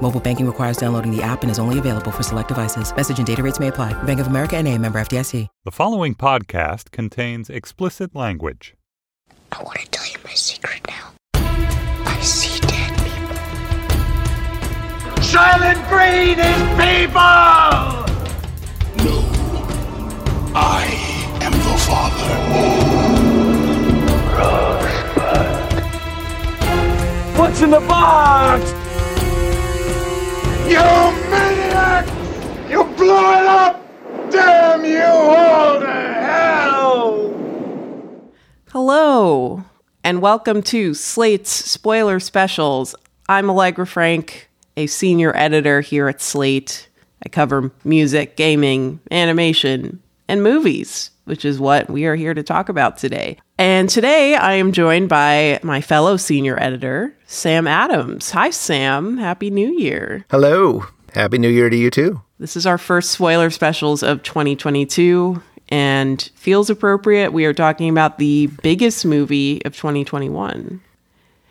Mobile banking requires downloading the app and is only available for select devices. Message and data rates may apply. Bank of America and a member FDIC. The following podcast contains explicit language. I want to tell you my secret now. I see dead people. Soylent Green is people! No. I am the father. What's in the box? You maniac! You blew it up! Damn you all to hell! Hello, and welcome to Slate's Spoiler Specials. I'm Allegra Frank, a senior editor here at Slate. I cover music, gaming, animation, and movies, which is what we are here to talk about today. And today I am joined by my fellow senior editor, Sam Adams. Hi, Sam. Happy New Year. Hello. Happy New Year to you too. This is our first spoiler specials of 2022 and feels appropriate. We are talking about the biggest movie of 2021.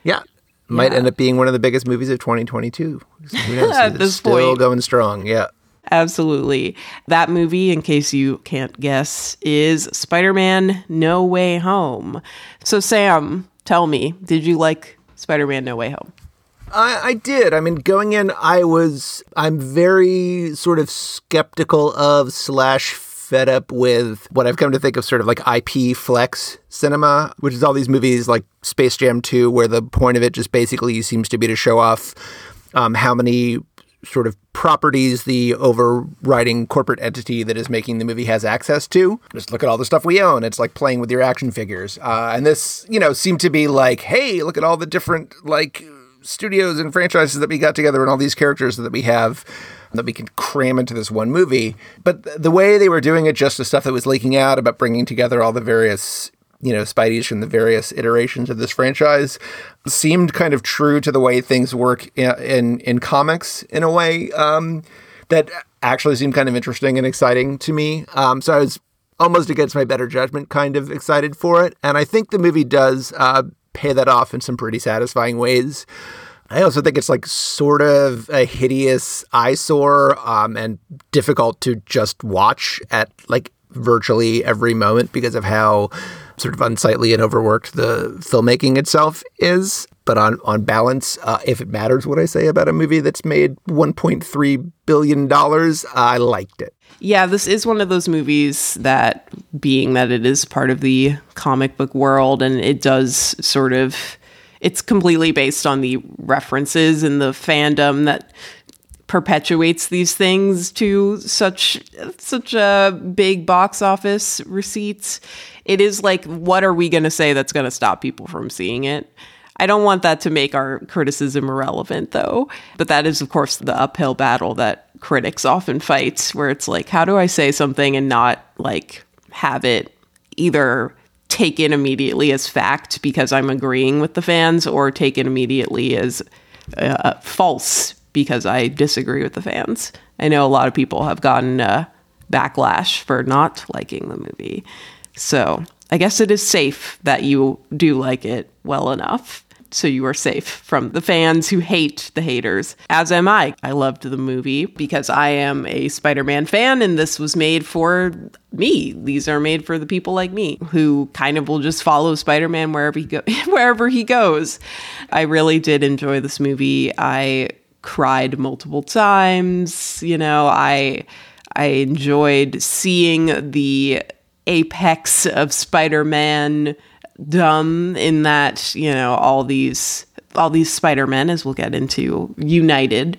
Yeah. Might Yeah. end up being one of the biggest movies of 2022. Who knows? It's still point. going strong. Yeah. Absolutely. That movie, in case you can't guess, is Spider Man No Way Home. So, Sam, tell me, did you like Spider Man No Way Home? I, I did. I mean, going in, I was, I'm very sort of skeptical of slash fed up with what I've come to think of sort of like IP flex cinema, which is all these movies like Space Jam 2, where the point of it just basically seems to be to show off um, how many sort of properties the overriding corporate entity that is making the movie has access to. Just look at all the stuff we own. It's like playing with your action figures. Uh, and this, you know, seemed to be like, hey, look at all the different like studios and franchises that we got together and all these characters that we have that we can cram into this one movie. But th- the way they were doing it, just the stuff that was leaking out about bringing together all the various, you know, Spideys from the various iterations of this franchise, seemed kind of true to the way things work in in, in comics in a way um, that actually seemed kind of interesting and exciting to me. Um, so I was almost against my better judgment, kind of excited for it, and I think the movie does uh, pay that off in some pretty satisfying ways. I also think it's like sort of a hideous eyesore um, and difficult to just watch at like virtually every moment because of how sort of unsightly and overworked the filmmaking itself is. But on on balance, uh, if it matters what I say about a movie that's made 1.3 billion dollars, I liked it. Yeah, this is one of those movies that, being that it is part of the comic book world and it does sort of, it's completely based on the references and the fandom that perpetuates these things to such such a big box office receipts. It is like, what are we going to say that's going to stop people from seeing it? I don't want that to make our criticism irrelevant, though. But that is, of course, the uphill battle that critics often fight, where it's like, how do I say something and not like have it either taken immediately as fact because I'm agreeing with the fans, or taken immediately as uh, false because I disagree with the fans. I know a lot of people have gotten uh, backlash for not liking the movie. So I guess it is safe that you do like it well enough. So you are safe from the fans who hate the haters, as am I. I loved the movie because I am a Spider Man fan, and this was made for me. These are made for the people like me who kind of will just follow Spider Man wherever he go- wherever he goes. I really did enjoy this movie. I cried multiple times. You know, I I enjoyed seeing the apex of Spider-Man dumb in that, you know, all these all these Spider-Men, as we'll get into, united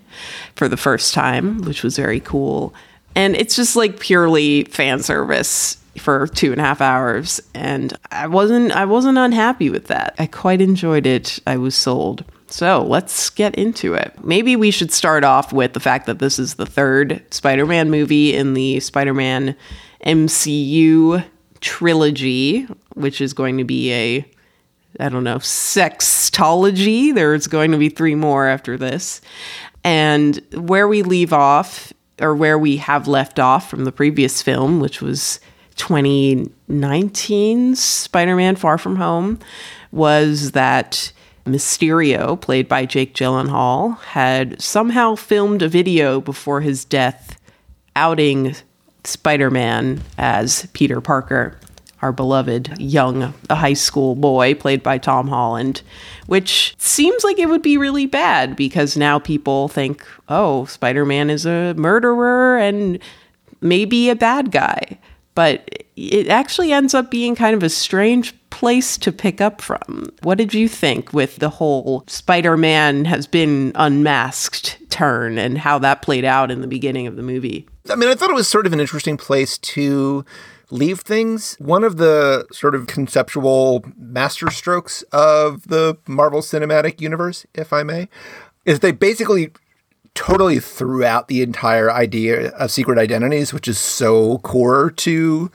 for the first time, which was very cool. And it's just like purely fan service for two and a half hours. And I wasn't I wasn't unhappy with that. I quite enjoyed it. I was sold. So let's get into it. Maybe we should start off with the fact that this is the third Spider Man movie in the Spider Man MCU trilogy, which is going to be a I don't know, sextology. There's going to be three more after this. And where we leave off, or where we have left off from the previous film, which was 2019's Spider Man Far From Home, was that Mysterio, played by Jake Gyllenhaal, had somehow filmed a video before his death outing Spider Man as Peter Parker our beloved young high school boy played by Tom Holland, which seems like it would be really bad because now people think, oh, Spider Man is a murderer and maybe a bad guy. But it actually ends up being kind of a strange place to pick up from. What did you think with the whole Spider Man has been unmasked turn and how that played out in the beginning of the movie? I mean, I thought it was sort of an interesting place to leave things. One of the sort of conceptual masterstrokes of the Marvel Cinematic Universe, if I may, is they basically totally threw out the entire idea of secret identities, which is so core to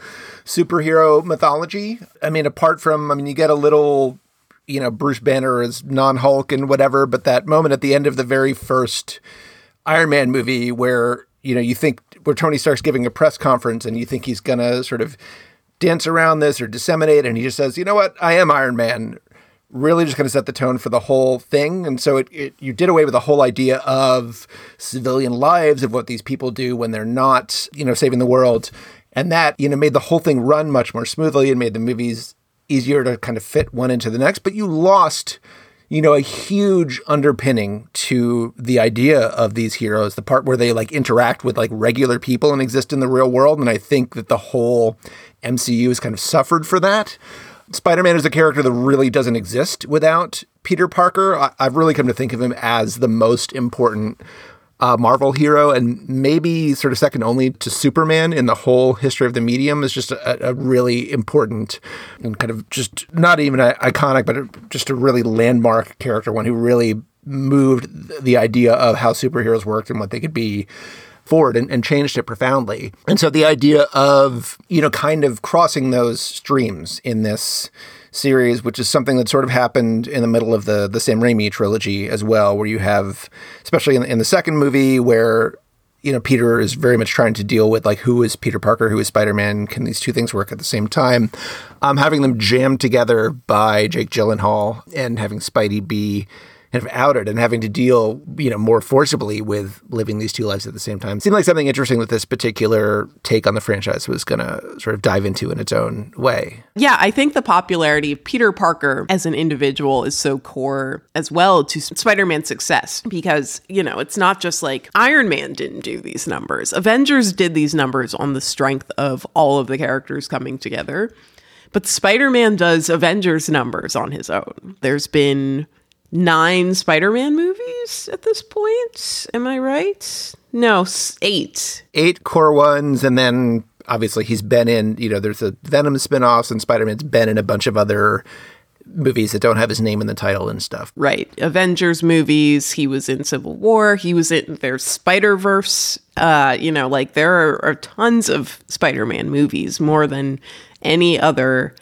superhero mythology. I mean, apart from, I mean, you get a little, you know, Bruce Banner as non Hulk and whatever, but that moment at the end of the very first Iron Man movie where, you know, you think where Tony Stark's giving a press conference and you think he's going to sort of dance around this or disseminate. And he just says, you know what? I am Iron Man. Really just going to set the tone for the whole thing. And so it, it, you did away with the whole idea of civilian lives, of what these people do when they're not, you know, saving the world. And that, you know, made the whole thing run much more smoothly and made the movies easier to kind of fit one into the next. But you lost you know, a huge underpinning to the idea of these heroes, the part where they like interact with like regular people and exist in the real world. And I think that the whole MCU has kind of suffered for that. Spider Man is a character that really doesn't exist without Peter Parker. I- have really come to think of him as the most important uh, Marvel hero, and maybe sort of second only to Superman in the whole history of the medium, is just a, a really important and kind of just not even a, iconic, but just a really landmark character, one who really moved the idea of how superheroes worked and what they could be forward and, and, changed it profoundly. And so the idea of, you know, kind of crossing those streams in this series, which is something that sort of happened in the middle of the the Sam Raimi trilogy as well, where you have, especially in, in the second movie, where you know Peter is very much trying to deal with like who is Peter Parker, who is Spider Man, can these two things work at the same time? Um, having them jammed together by Jake Gyllenhaal and having Spidey be kind of outed and having to deal, you know, more forcibly with living these two lives at the same time. It seemed like something interesting that this particular take on the franchise was going to sort of dive into in its own way. Yeah, I think the popularity of Peter Parker as an individual is so core as well to Spider Man's success because, you know, it's not just like Iron Man didn't do these numbers, Avengers did these numbers on the strength of all of the characters coming together. But Spider Man does Avengers numbers on his own. There's been nine Spider-Man movies at this point. Am I right? No, eight. Eight core ones, and then obviously he's been in. You know, there's a Venom spin-offs, and Spider-Man's been in a bunch of other movies that don't have his name in the title and stuff. Right. Avengers movies. He was in Civil War. He was in there's Spider Verse. Uh, you know, like there are, are tons of Spider Man movies, more than any other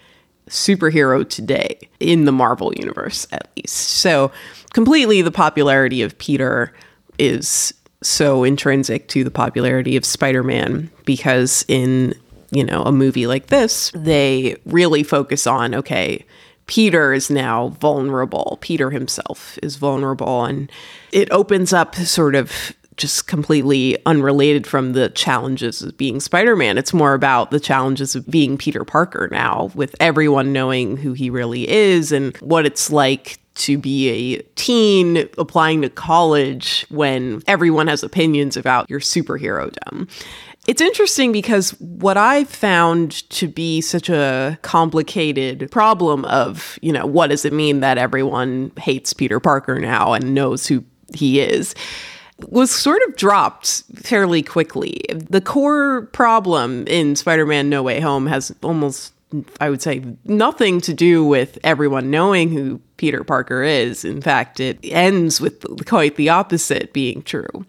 superhero today in the Marvel universe, at least. So, completely the popularity of Peter is so intrinsic to the popularity of Spider-Man because in, you know, a movie like this, they really focus on okay, Peter is now vulnerable. Peter himself is vulnerable and it opens up sort of just completely unrelated from the challenges of being Spider Man. It's more about the challenges of being Peter Parker now, with everyone knowing who he really is and what it's like to be a teen applying to college when everyone has opinions about your superhero dumb. It's interesting because what I've found to be such a complicated problem of, you know, what does it mean that everyone hates Peter Parker now and knows who he is? Was sort of dropped fairly quickly. The core problem in Spider Man No Way Home has almost, I would say, nothing to do with everyone knowing who Peter Parker is. In fact, it ends with quite the opposite being true.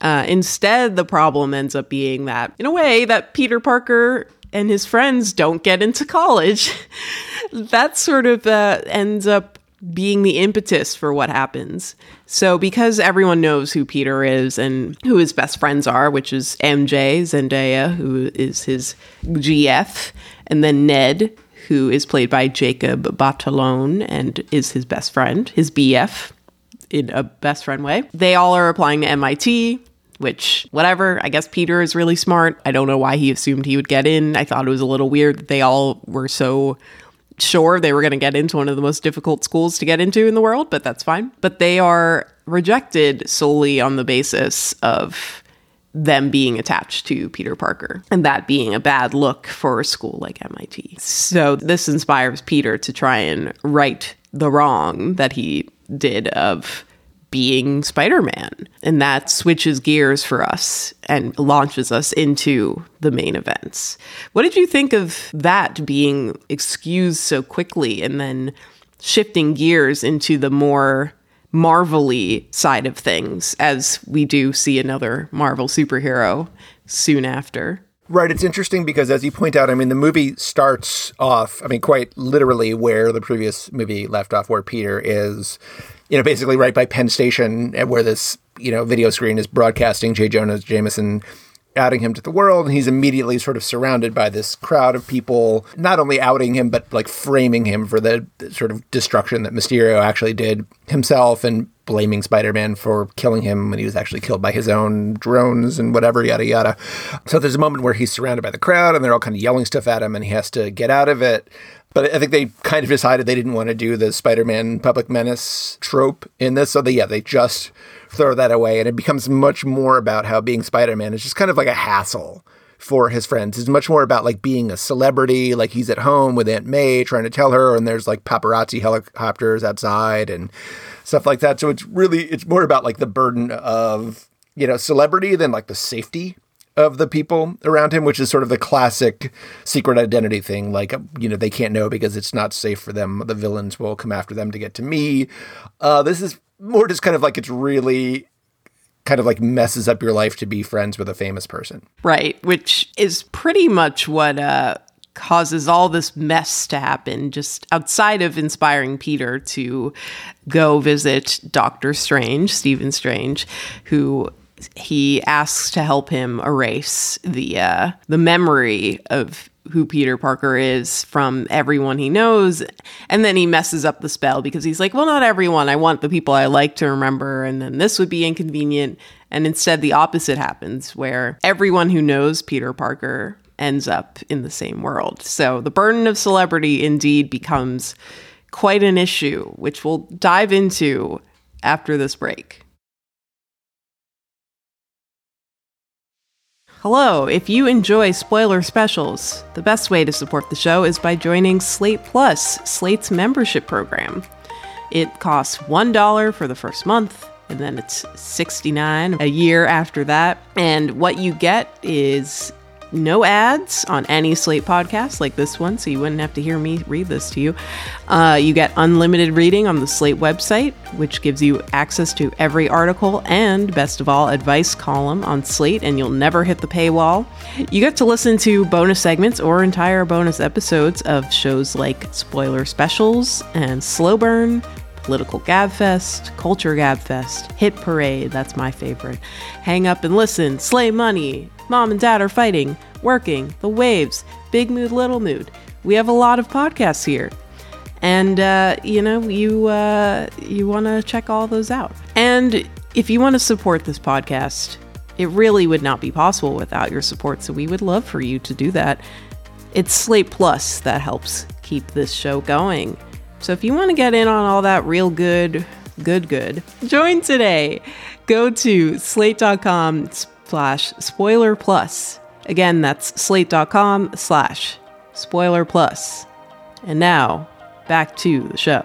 Uh, instead, the problem ends up being that, in a way, that Peter Parker and his friends don't get into college. that sort of uh, ends up being the impetus for what happens. So, because everyone knows who Peter is and who his best friends are, which is MJ, Zendaya, who is his GF, and then Ned, who is played by Jacob Batalon and is his best friend, his BF in a best friend way. They all are applying to MIT, which, whatever. I guess Peter is really smart. I don't know why he assumed he would get in. I thought it was a little weird that they all were so sure they were going to get into one of the most difficult schools to get into in the world, but that's fine. But they are rejected solely on the basis of them being attached to Peter Parker and that being a bad look for a school like MIT. So this inspires Peter to try and right the wrong that he did of being Spider Man. And that switches gears for us and launches us into the main events. What did you think of that being excused so quickly and then shifting gears into the more Marvelly side of things as we do see another Marvel superhero soon after? Right. It's interesting because, as you point out, I mean, the movie starts off, I mean, quite literally where the previous movie left off, where Peter is, you know, basically right by Penn Station, where this, you know, video screen is broadcasting J. Jonah Jameson outing him to the world. And he's immediately sort of surrounded by this crowd of people, not only outing him, but like framing him for the sort of destruction that Mysterio actually did himself and blaming Spider Man for killing him when he was actually killed by his own drones and whatever, yada, yada. So there's a moment where he's surrounded by the crowd and they're all kind of yelling stuff at him and he has to get out of it. But I think they kind of decided they didn't want to do the Spider Man public menace trope in this. So they, yeah, they just throw that away. And it becomes much more about how being Spider Man is just kind of like a hassle for his friends. It's much more about like being a celebrity, like he's at home with Aunt May trying to tell her, and there's like paparazzi helicopters outside and stuff like that. So it's really it's more about like the burden of you know celebrity than like the safety of the people around him, which is sort of the classic secret identity thing. Like, you know, they can't know because it's not safe for them. The villains will come after them to get to me. Uh, this is more just kind of like it's really kind of like messes up your life to be friends with a famous person. Right, which is pretty much what uh, causes all this mess to happen just outside of inspiring Peter to go visit Doctor Strange, Stephen Strange, who he asks to help him erase the uh, the memory of who Peter Parker is from everyone he knows. And then he messes up the spell because he's like, well, not everyone. I want the people I like to remember. And then this would be inconvenient. And instead, the opposite happens where everyone who knows Peter Parker ends up in the same world. So the burden of celebrity indeed becomes quite an issue, which we'll dive into after this break. Hello, if you enjoy spoiler specials, the best way to support the show is by joining Slate Plus, Slate's membership program. It costs $1 for the first month, and then it's 69 a year after that. And what you get is no ads on any Slate podcast like this one, so you wouldn't have to hear me read this to you. Uh, you get unlimited reading on the Slate website, which gives you access to every article and, best of all, advice column on Slate, and you'll never hit the paywall. You get to listen to bonus segments or entire bonus episodes of shows like Spoiler Specials and Slow Burn. Political Gabfest, Culture Gabfest, Hit Parade, that's my favorite. Hang up and listen, Slate Money, Mom and Dad are fighting, working, the waves, big mood, little mood. We have a lot of podcasts here. And uh, you know, you uh, you want to check all those out. And if you want to support this podcast, it really would not be possible without your support. So we would love for you to do that. It's Slate Plus that helps keep this show going. So if you want to get in on all that real good, good, good, join today. Go to slate.com slash spoiler plus. Again, that's slate.com slash spoiler plus. And now, back to the show.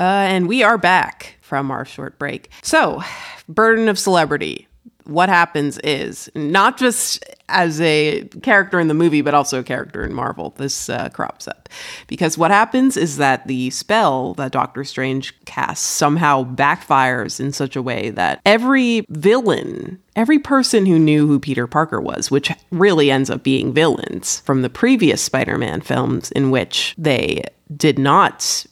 Uh, and we are back from our short break. So, burden of celebrity. What happens is not just as a character in the movie, but also a character in Marvel. This uh, crops up because what happens is that the spell that Doctor Strange casts somehow backfires in such a way that every villain every person who knew who Peter Parker was, which really ends up being villains from the previous Spider Man films, in which they did not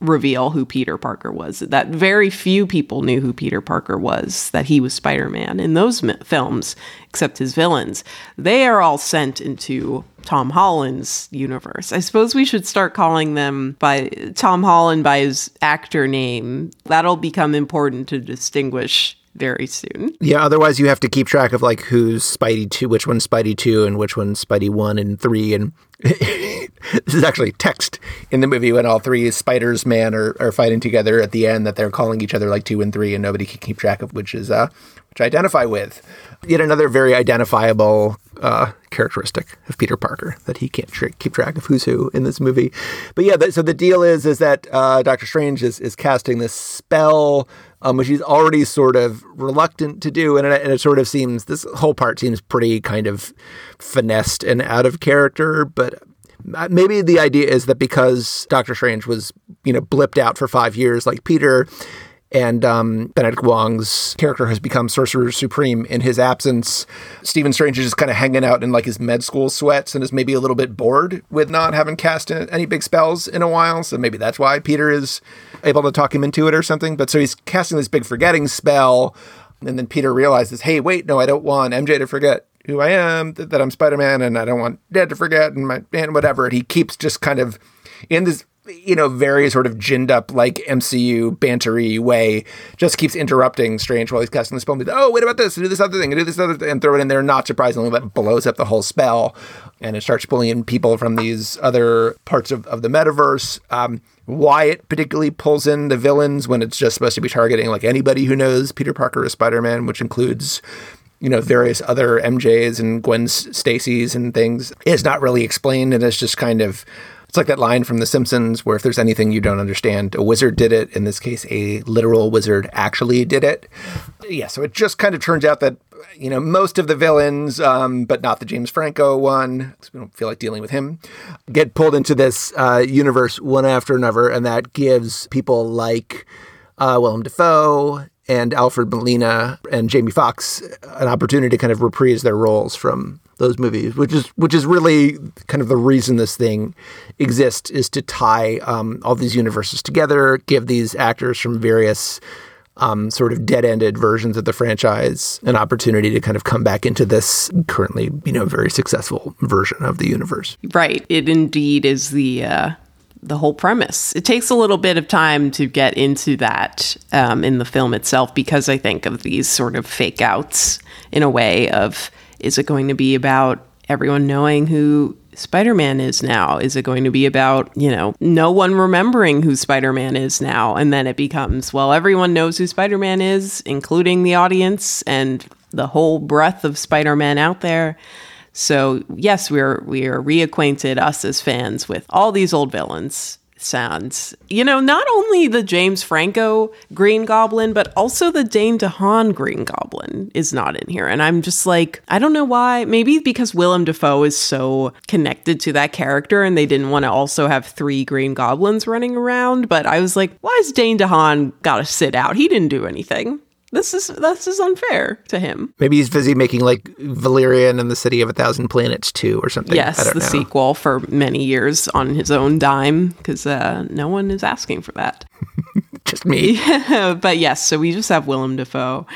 reveal who Peter Parker was. That very few people knew who Peter Parker was, that he was Spider Man in those films, except his villains. They are all sent into Tom Holland's universe. I suppose we should start calling them by Tom Holland by his actor name. That'll become important to distinguish very soon. Yeah, otherwise you have to keep track of like who's Spidey 2, which one's Spidey 2 and which one's Spidey 1 and 3 and this is actually text in the movie when all three Spiders man are, are fighting together at the end that they're calling each other like 2 and 3 and nobody can keep track of which is uh which I identify with. Yet another very identifiable uh, characteristic of Peter Parker that he can't keep track of who's who in this movie. But yeah, th- so the deal is is that uh, Doctor Strange is is casting this spell, um, which he's already sort of reluctant to do, and it, and it sort of seems this whole part seems pretty kind of finessed and out of character, but. uh, Maybe the idea is that because Doctor Strange was, you know, blipped out for five years like Peter, and um, Benedict Wong's character has become Sorcerer Supreme in his absence. Stephen Strange is just kind of hanging out in like his med school sweats and is maybe a little bit bored with not having cast any big spells in a while. So maybe that's why Peter is able to talk him into it or something. But so he's casting this big forgetting spell. And then Peter realizes, hey, wait, no, I don't want MJ to forget who I am, that, that I'm Spider Man, and I don't want Dad to forget, and my and whatever. And he keeps just kind of in this you know, very sort of ginned up, like MCU bantery way, just keeps interrupting Strange while he's casting the spell. Oh, wait about this, do this other thing, do this other thing, and throw it in there. Not surprisingly, that blows up the whole spell, and it starts pulling in people from these other parts of, of the metaverse. Um, why it particularly pulls in the villains when it's just supposed to be targeting like anybody who knows Peter Parker is Spider Man, which includes you know, various other MJs and Gwen Stacy's and things is not really explained. And it's just kind of, it's like that line from The Simpsons where if there's anything you don't understand, a wizard did it. In this case, a literal wizard actually did it. Yeah. So it just kind of turns out that, you know, most of the villains, um, but not the James Franco one, 'cause we don't feel like dealing with him, get pulled into this uh, universe one after another. And that gives people like uh, Willem Dafoe and Alfred Molina and Jamie Foxx an opportunity to kind of reprise their roles from those movies, which is which is really kind of the reason this thing exists is to tie um, all these universes together, give these actors from various um, sort of dead-ended versions of the franchise an opportunity to kind of come back into this currently, you know, very successful version of the universe. Right. It indeed is the uh, the whole premise. It takes a little bit of time to get into that um, in the film itself because I think of these sort of fake outs in a way of is it going to be about everyone knowing who Spider-Man is now? Is it going to be about, you know, no one remembering who Spider-Man is now and then it becomes, well, everyone knows who Spider-Man is, including the audience and the whole breadth of Spider-Man out there. So yes, we're we are reacquainted us as fans with all these old villains. Sounds, you know, not only the James Franco Green Goblin, but also the Dane DeHaan Green Goblin is not in here. And I'm just like, I don't know why. Maybe because Willem Dafoe is so connected to that character and they didn't want to also have three Green Goblins running around. But I was like, why is Dane DeHaan got to sit out? He didn't do anything. This is this is unfair to him. Maybe he's busy making like Valerian and the City of a Thousand Planets too, or something. I Yes, the know. sequel for many years on his own dime because uh, no one is asking for that. Just me. but yes, so we just have Willem Dafoe.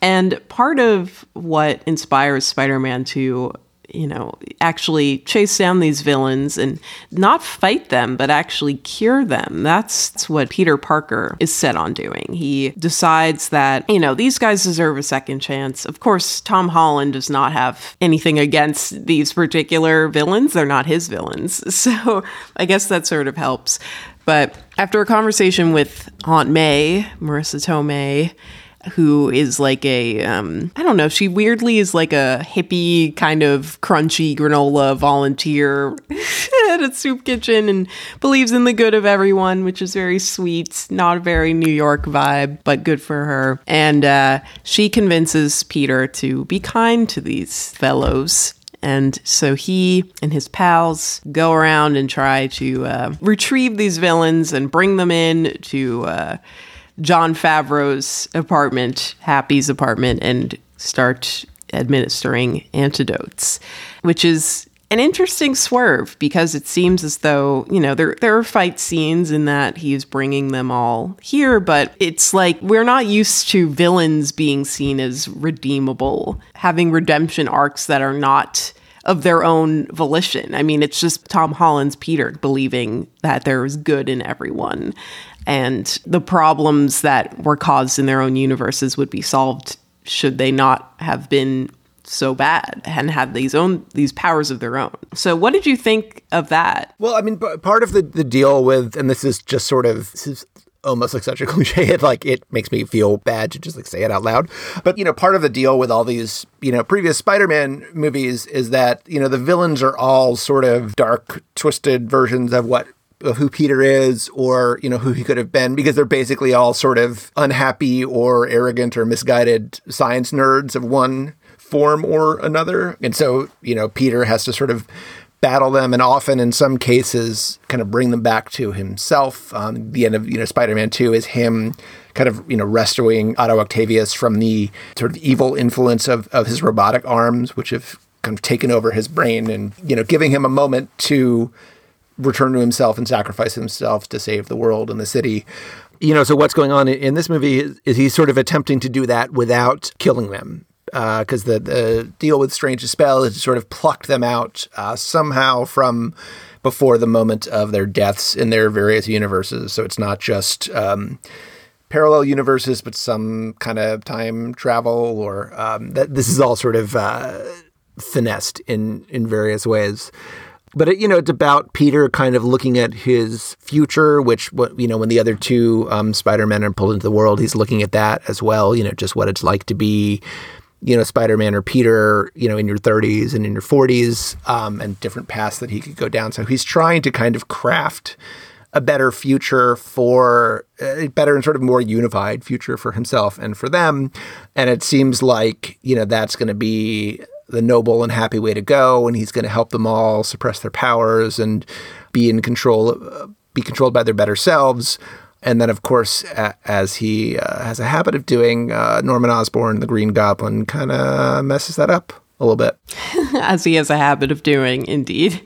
And part of what inspires Spider Man to you know, actually chase down these villains and not fight them, but actually cure them. That's what Peter Parker is set on doing. He decides that, you know, these guys deserve a second chance. Of course, Tom Holland does not have anything against these particular villains, they're not his villains. So I guess that sort of helps. But after a conversation with Aunt May, Marisa Tomei, who is like a um, I don't know, she weirdly is like a hippie kind of crunchy granola volunteer at a soup kitchen and believes in the good of everyone, which is very sweet. Not a very New York vibe, but good for her. And uh, she convinces Peter to be kind to these fellows and so he and his pals go around and try to uh, retrieve these villains and bring them in to uh, Jon Favreau's apartment, Happy's apartment, and start administering antidotes, which is an interesting swerve because it seems as though you know there there are fight scenes in that he's bringing them all here, but it's like we're not used to villains being seen as redeemable, having redemption arcs that are not of their own volition. I mean, it's just Tom Holland's Peter believing that there is good in everyone and the problems that were caused in their own universes would be solved should they not have been so bad and had these own these powers of their own. So what did you think of that? Well, I mean, part of the, the deal with, and this is just sort of almost like such a cliche. It like it makes me feel bad to just like say it out loud. But you know, part of the deal with all these you know previous Spider-Man movies is that you know the villains are all sort of dark, twisted versions of what of who Peter is or, you know, who he could have been because they're basically all sort of unhappy or arrogant or misguided science nerds of one form or another. And so, you know, Peter has to sort of battle them and often in some cases kind of bring them back to himself. Um, the end of, you know, Spider-Man 2 is him kind of, you know, rescuing Otto Octavius from the sort of evil influence of, of his robotic arms, which have kind of taken over his brain and, you know, giving him a moment to return to himself and sacrifice himself to save the world and the city. You know, so what's going on in this movie is, is he's sort of attempting to do that without killing them. Because uh, the, the deal with Strange Spell is sort of pluck them out uh, somehow from before the moment of their deaths in their various universes. So it's not just um, parallel universes, but some kind of time travel, or um, that this is all sort of uh, finessed in in various ways. But it, you know, it's about Peter kind of looking at his future, which what you know, when the other two um, Spider-Men are pulled into the world, he's looking at that as well. You know, just what it's like to be, you know, Spider-Man or Peter, you know, in your 30s and in your 40s, um, and different paths that he could go down. So he's trying to kind of craft a better future for a better and sort of more unified future for himself and for them. And it seems like, you know, that's going to be the noble and happy way to go, and he's going to help them all suppress their powers and be in control, uh, be controlled by their better selves. And then, of course, as he uh, has a habit of doing, uh, Norman Osborn, the Green Goblin, kind of messes that up a little bit. as he has a habit of doing, indeed.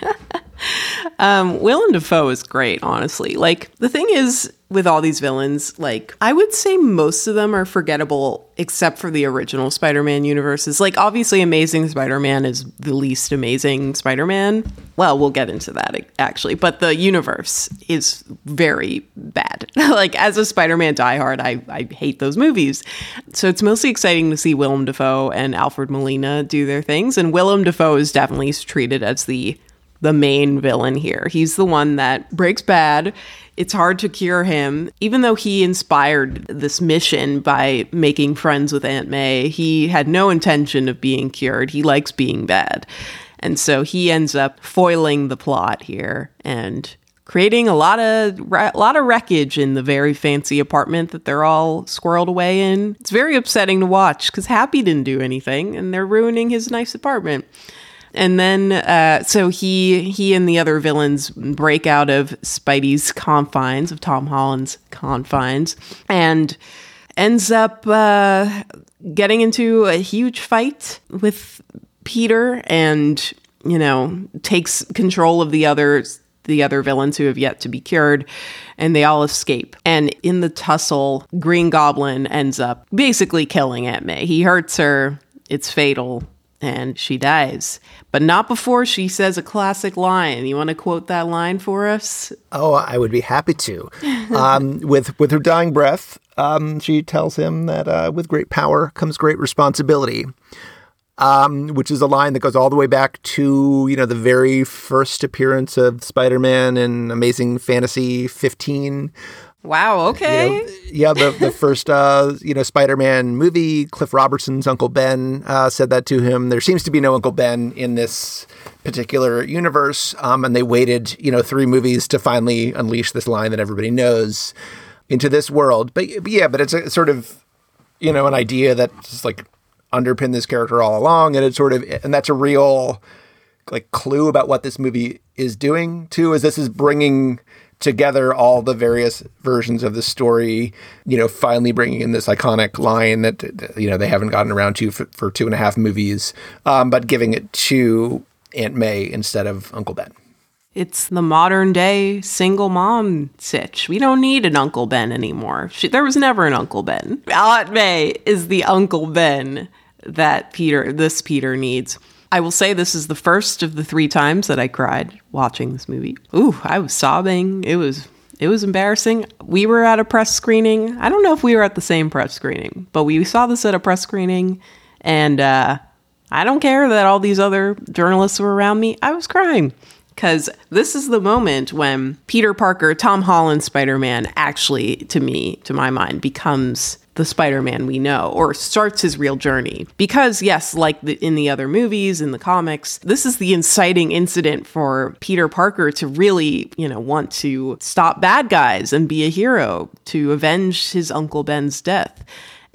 um, Willem Dafoe is great, honestly. Like, the thing is, with all these villains, like I would say most of them are forgettable except for the original Spider-Man universes. Like obviously Amazing Spider-Man is the least amazing Spider-Man. Well, we'll get into that actually, but the universe is very bad. like as a Spider-Man diehard, I I hate those movies. So it's mostly exciting to see Willem Dafoe and Alfred Molina do their things and Willem Dafoe is definitely treated as the the main villain here. He's the one that breaks bad it's hard to cure him. Even though he inspired this mission by making friends with Aunt May, he had no intention of being cured. He likes being bad. And so he ends up foiling the plot here and creating a lot of a lot of wreckage in the very fancy apartment that they're all squirreled away in. It's very upsetting to watch cuz Happy didn't do anything and they're ruining his nice apartment. And then, uh, so he he and the other villains break out of Spidey's confines, of Tom Holland's confines, and ends up uh, getting into a huge fight with Peter, and you know takes control of the other the other villains who have yet to be cured, and they all escape. And in the tussle, Green Goblin ends up basically killing Aunt May. He hurts her, it's fatal, and she dies. But not before she says a classic line. You want to quote that line for us? Oh, I would be happy to. Um, with with her dying breath, um, she tells him that uh, with great power comes great responsibility um, which is a line that goes all the way back to you know the very first appearance of Spider-Man in Amazing Fantasy 15. Wow. Okay. You know, yeah, the the first uh, you know Spider-Man movie. Cliff Robertson's Uncle Ben uh, said that to him. There seems to be no Uncle Ben in this particular universe, um, and they waited you know three movies to finally unleash this line that everybody knows into this world. But, but yeah, but it's a sort of you know an idea that's like underpin this character all along, and it's sort of and that's a real like clue about what this movie is doing too. Is this is bringing together all the various versions of the story, you know, finally bringing in this iconic line that, you know, they haven't gotten around to for, for two and a half movies, um, but giving it to Aunt May instead of Uncle Ben. It's the modern day single mom sitch. We don't need an Uncle Ben anymore. She, there was never an Uncle Ben. Aunt May is the Uncle Ben that Peter, this Peter needs. I will say this is the first of the three times that I cried watching this movie. Ooh, I was sobbing. It was it was embarrassing. We were at a press screening. I don't know if we were at the same press screening, but we saw this at a press screening, and uh, I don't care that all these other journalists were around me. I was crying because this is the moment when Peter Parker, Tom Holland Spider Man, actually, to me, to my mind, becomes the Spider-Man we know or starts his real journey. Because yes, like the, in the other movies in the comics, this is the inciting incident for Peter Parker to really, you know, want to stop bad guys and be a hero to avenge his uncle Ben's death.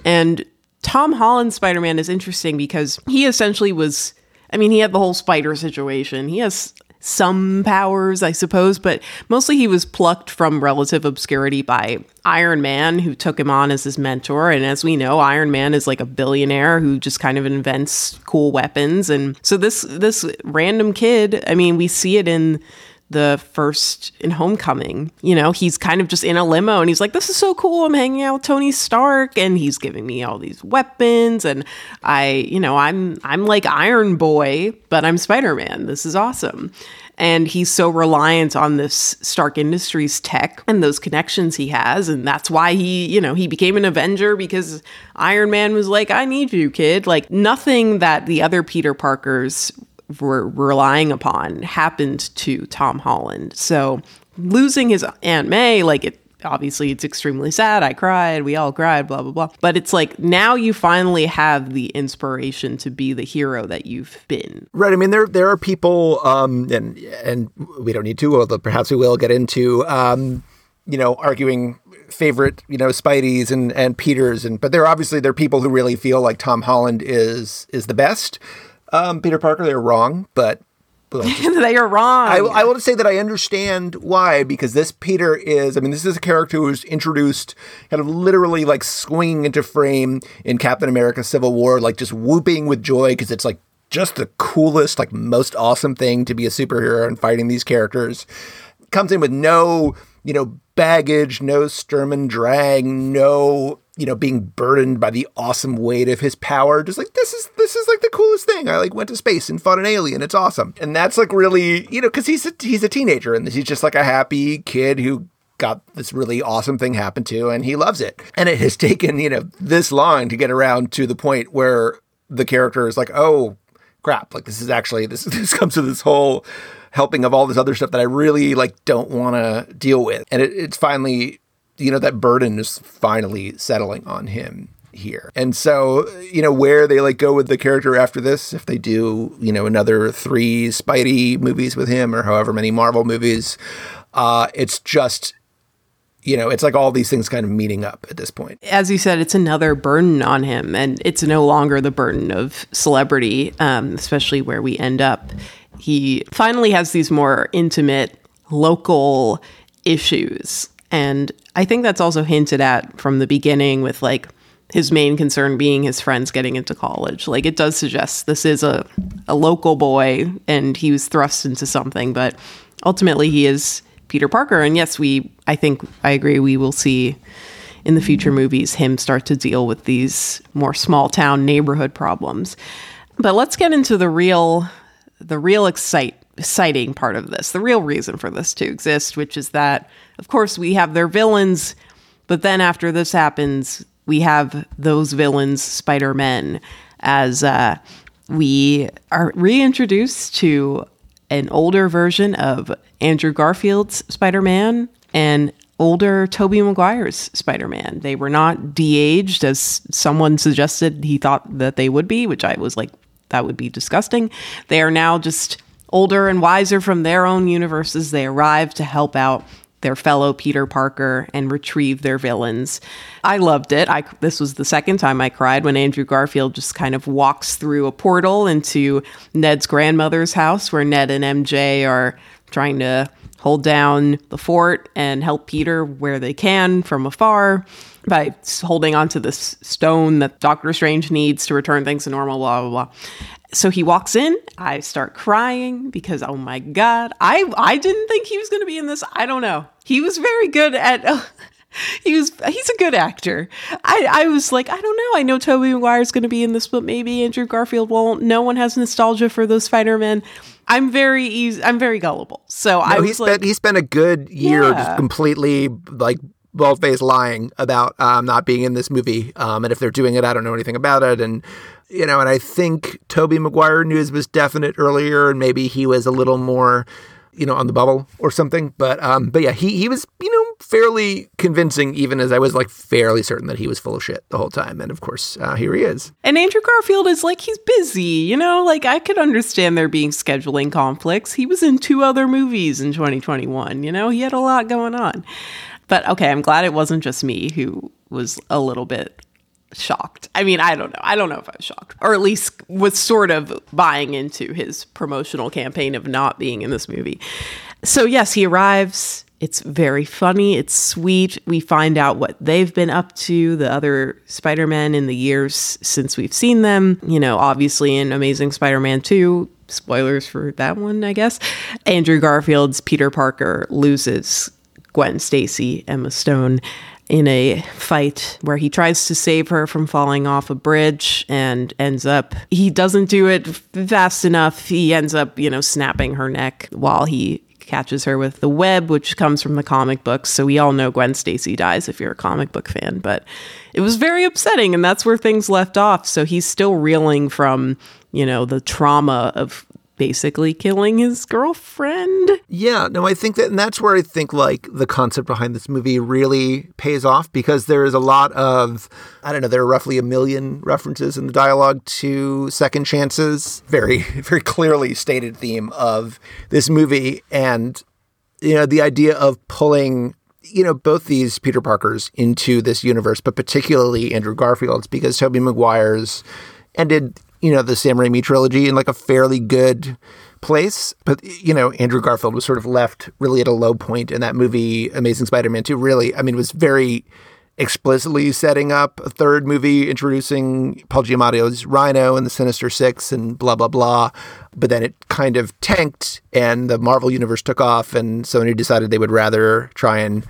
And Tom Holland Spider-Man is interesting because he essentially was I mean, he had the whole spider situation. He has some powers, I suppose, but mostly he was plucked from relative obscurity by Iron Man, who took him on as his mentor. And as we know, Iron Man is like a billionaire who just kind of invents cool weapons. And so this this random kid, I mean, we see it in the first in Homecoming. You know, he's kind of just in a limo and he's like, This is so cool. I'm hanging out with Tony Stark and he's giving me all these weapons and I, you know, I'm I'm like Iron Boy, but I'm Spider-Man. This is awesome. And he's so reliant on this Stark Industries tech and those connections he has. And that's why he, you know, he became an Avenger because Iron Man was like, I need you, kid. Like nothing that the other Peter Parkers were relying upon happened to Tom Holland. So losing his Aunt May, like it obviously it's extremely sad. I cried, we all cried, blah blah blah. But it's like now you finally have the inspiration to be the hero that you've been. Right. I mean there there are people um and and we don't need to, although perhaps we will get into um you know, arguing favorite, you know, Spideys and and Peters and but there obviously there are people who really feel like Tom Holland is is the best. Um, Peter Parker, they're wrong, but they are wrong. I, I will say that I understand why because this Peter is. I mean, this is a character who was introduced kind of literally like swinging into frame in Captain America: Civil War, like just whooping with joy because it's like just the coolest, like most awesome thing to be a superhero and fighting these characters. Comes in with no, you know, baggage, no Sturm and Drang, no you know, being burdened by the awesome weight of his power. Just like this is this is like the coolest thing. I like went to space and fought an alien. It's awesome. And that's like really, you know, because he's a he's a teenager and he's just like a happy kid who got this really awesome thing happen to and he loves it. And it has taken, you know, this long to get around to the point where the character is like, oh crap, like this is actually this this comes to this whole helping of all this other stuff that I really like don't want to deal with. And it, it's finally you know, that burden is finally settling on him here. And so, you know, where they like go with the character after this, if they do, you know, another three Spidey movies with him or however many Marvel movies, uh, it's just you know, it's like all these things kind of meeting up at this point. As you said, it's another burden on him, and it's no longer the burden of celebrity, um, especially where we end up. He finally has these more intimate, local issues and I think that's also hinted at from the beginning with like his main concern being his friends getting into college. Like it does suggest this is a, a local boy and he was thrust into something, but ultimately he is Peter Parker. And yes, we, I think, I agree, we will see in the future movies him start to deal with these more small town neighborhood problems. But let's get into the real, the real excite, exciting part of this, the real reason for this to exist, which is that, of course, we have their villains, but then after this happens, we have those villains, Spider Men, as uh, we are reintroduced to an older version of Andrew Garfield's Spider Man and older Tobey Maguire's Spider Man. They were not de aged as someone suggested he thought that they would be, which I was like, that would be disgusting. They are now just older and wiser from their own universes. They arrive to help out their fellow Peter Parker and retrieve their villains. I loved it. I this was the second time I cried when Andrew Garfield just kind of walks through a portal into Ned's grandmother's house where Ned and MJ are trying to hold down the fort and help Peter where they can from afar by holding onto this stone that Doctor Strange needs to return things to normal, blah, blah, blah. So he walks in. I start crying because, oh my God, I, I didn't think he was going to be in this. I don't know. He was very good at. Uh, he was he's a good actor. I, I was like, I don't know. I know Tobey Maguire's going to be in this, but maybe Andrew Garfield won't. No one has nostalgia for those Spider-Men. I'm very easy. I'm very gullible. So no, I he spent like, he spent a good year Yeah. just completely like bald faced lying about um, not being in this movie. Um, and if they're doing it, I don't know anything about it. And you know, and I think Tobey Maguire news was definite earlier, and maybe he was a little more, you know, on the bubble or something. But um, but yeah, he he was you know fairly convincing, even as I was like fairly certain that he was full of shit the whole time. And of course, uh, here he is. And Andrew Garfield is like he's busy, you know. Like I could understand there being scheduling conflicts. He was in two other movies in 2021. You know, he had a lot going on. But okay, I'm glad it wasn't just me who was a little bit shocked. I mean, I don't know. I don't know if I was shocked, or at least was sort of buying into his promotional campaign of not being in this movie. So, yes, he arrives. It's very funny. It's sweet. We find out what they've been up to, the other Spider Men in the years since we've seen them. You know, obviously in Amazing Spider Man 2, spoilers for that one, I guess. Andrew Garfield's Peter Parker loses Gwen Stacy, Emma Stone, in a fight where he tries to save her from falling off a bridge and ends up he doesn't do it fast enough. He ends up, you know, snapping her neck while he catches her with the web which comes from the comic books. So we all know Gwen Stacy dies if you're a comic book fan, but it was very upsetting and that's where things left off. So he's still reeling from, you know, the trauma of basically killing his girlfriend. Yeah, no, I think that, and that's where I think like the concept behind this movie really pays off because there is a lot of, I don't know, there are roughly a million references in the dialogue to second chances. Very, very clearly stated theme of this movie. And, you know, the idea of pulling you know, both these Peter Parkers into this universe, but particularly Andrew Garfield's because Tobey Maguire's ended, you know, the Sam Raimi trilogy in like a fairly good place. But, you know, Andrew Garfield was sort of left really at a low point in that movie, Amazing Spider Man 2. Really, I mean, it was very explicitly setting up a third movie introducing Paul Giamatti's Rhino and the Sinister Six and blah, blah, blah. But then it kind of tanked and the Marvel Universe took off, and Sony decided they would rather try and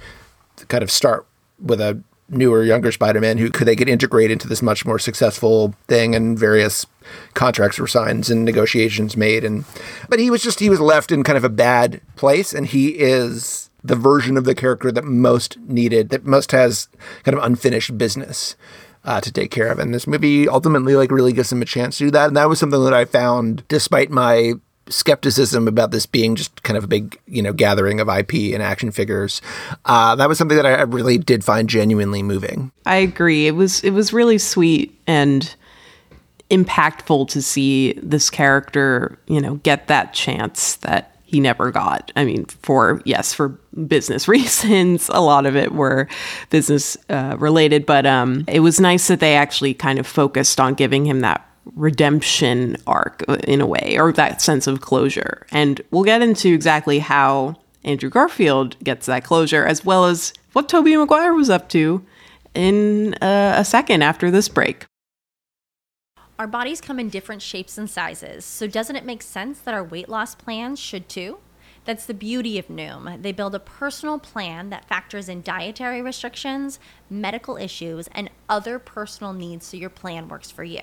kind of start with a newer, younger Spider-Man who could they could integrate into this much more successful thing, and various contracts were signed and negotiations made. And but he was just he was left in kind of a bad place, and he is the version of the character that most needed, that most has kind of unfinished business. Uh, to take care of, and this movie ultimately like really gives him a chance to do that, and that was something that I found, despite my skepticism about this being just kind of a big, you know, gathering of IP and action figures. Uh, that was something that I really did find genuinely moving. I agree. It was it was really sweet and impactful to see this character, you know, get that chance that he never got. I mean, for yes, for business reasons, a lot of it were business uh, related, but um, it was nice that they actually kind of focused on giving him that redemption arc uh, in a way, or that sense of closure. And we'll get into exactly how Andrew Garfield gets that closure, as well as what Tobey Maguire was up to in uh, a second after this break. Our bodies come in different shapes and sizes, so doesn't it make sense that our weight loss plans should too? That's the beauty of Noom. They build a personal plan that factors in dietary restrictions, medical issues, and other personal needs so your plan works for you.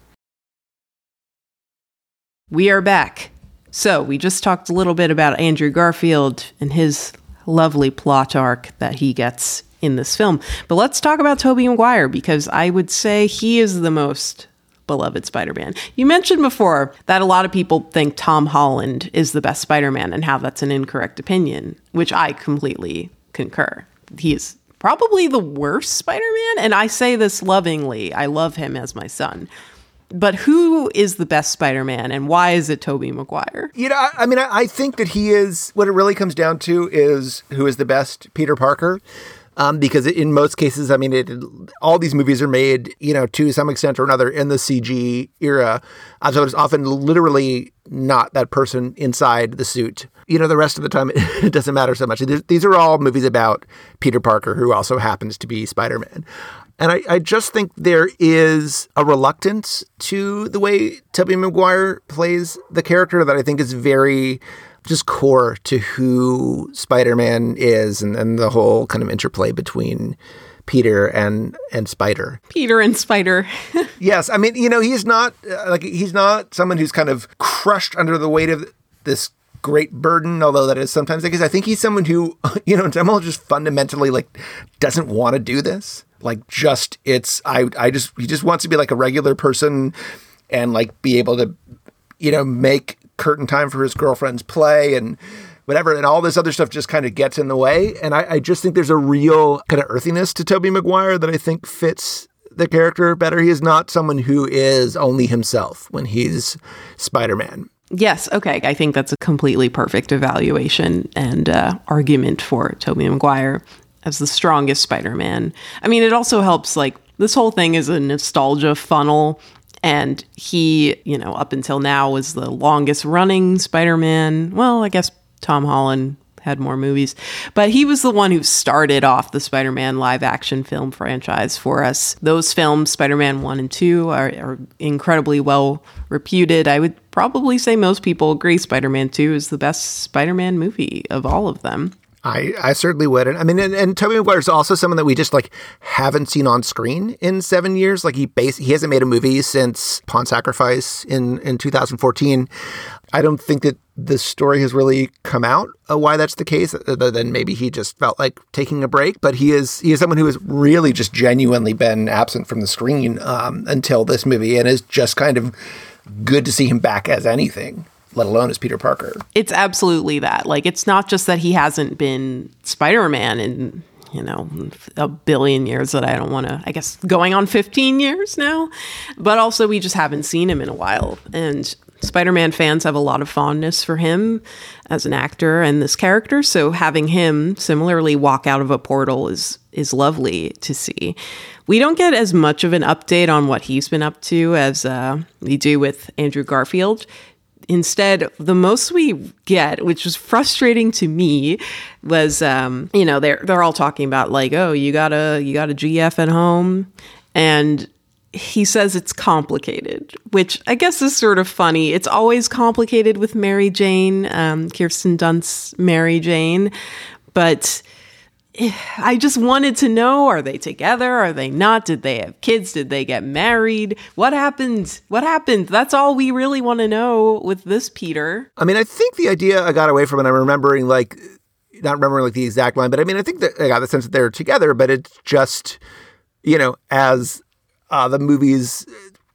We are back. So, we just talked a little bit about Andrew Garfield and his lovely plot arc that he gets in this film. But let's talk about Tobey Maguire because I would say he is the most beloved Spider-Man. You mentioned before that a lot of people think Tom Holland is the best Spider-Man and how that's an incorrect opinion, which I completely concur. He is probably the worst Spider-Man and I say this lovingly. I love him as my son but who is the best Spider-Man, and why is it Tobey Maguire? You know, I, I mean, I, I, think that he is. What it really comes down to is who is the best Peter Parker. Um, because in most cases, I mean, it, all these movies are made, you know, to some extent or another in the CG era. Uh, so it's often literally not that person inside the suit. You know, the rest of the time, it doesn't matter so much. These are all movies about Peter Parker, who also happens to be Spider Man. And I, I, just think there is a reluctance to the way Tobey Maguire plays the character that I think is very just core to who Spider-Man is and, and the whole kind of interplay between Peter and and Spider. Peter and Spider. yes, I mean, you know, he's not uh, like he's not someone who's kind of crushed under the weight of this great burden, although that is sometimes because I think he's someone who, you know, in just fundamentally like doesn't want to do this like just it's I I just he just wants to be like a regular person and like be able to you know make curtain time for his girlfriend's play and whatever and all this other stuff just kind of gets in the way and I, I just think there's a real kind of earthiness to Tobey Maguire that I think fits the character better. He is not someone who is only himself when he's Spider-Man. Yes, okay. I think that's a completely perfect evaluation and uh, argument for Tobey Maguire as the strongest Spider-Man. I mean, it also helps like this whole thing is a nostalgia funnel and he, you know, up until now was the longest running Spider-Man. Well, I guess Tom Holland had more movies, but he was the one who started off the Spider-Man live action film franchise for us. Those films, Spider-Man 1 and 2 are, are incredibly well reputed. I would probably say most people agree Spider-Man 2 is the best Spider-Man movie of all of them. I, I certainly would. And I mean, and, and Tobey Maguire is also someone that we just like haven't seen on screen in seven years. Like he base, he hasn't made a movie since Pawn Sacrifice in, in 2014. I don't think that the story has really come out uh, why that's the case, other than maybe he just felt like taking a break. But he is he is someone who has really just genuinely been absent from the screen um, until this movie, and is just kind of good to see him back as anything let alone as Peter Parker. It's absolutely that. Like, it's not just that he hasn't been Spider Man in, you know, a billion years that I don't want to, I guess, going on 15 years now, but also we just haven't seen him in a while. And Spider Man fans have a lot of fondness for him as an actor and this character. So having him similarly walk out of a portal is is lovely to see. We don't get as much of an update on what he's been up to as uh, we do with Andrew Garfield instead, the most we get, which was frustrating to me, was um, you know they're they're all talking about like, oh, you got a you got a GF at home, and he says it's complicated, which I guess is sort of funny. It's always complicated with Mary Jane, um, Kirsten Dunst's Mary Jane, but I just wanted to know are they together? Are they not? Did they have kids? Did they get married? What happened? What happened? That's all we really want to know with this Peter. I mean, I think the idea I got away from it, I'm remembering like, not remembering like the exact line, but I mean, I think that I got the sense that they're together, but it's just you know, as uh, the movies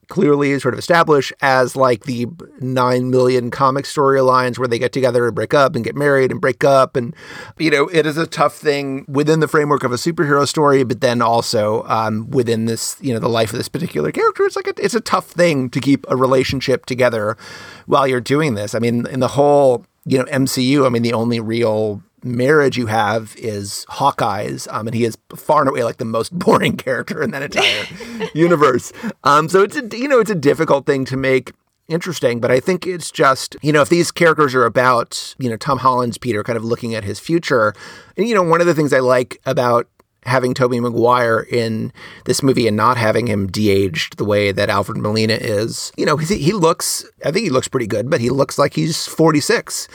clearly sort of establish as like the 9 million comic storylines where they get together and break up and get married and break up. And you know it is a tough thing within the framework of a superhero story but then also um, within this you know the life of this particular character it's like a, it's a tough thing to keep a relationship together while you're doing this. I mean in the whole you know mcu i mean the only real marriage you have is Hawkeye's, um, and he is far and away like the most boring character in that entire universe. Um, so it's a you know it's a difficult thing to make interesting, but I think it's just, you know, if these characters are about, you know, Tom Holland's Peter kind of looking at his future, and, you know, one of the things I like about having Tobey Maguire in this movie and not having him de-aged the way that Alfred Molina is. You know, he, he looks, I think he looks pretty good, but he looks like he's 46.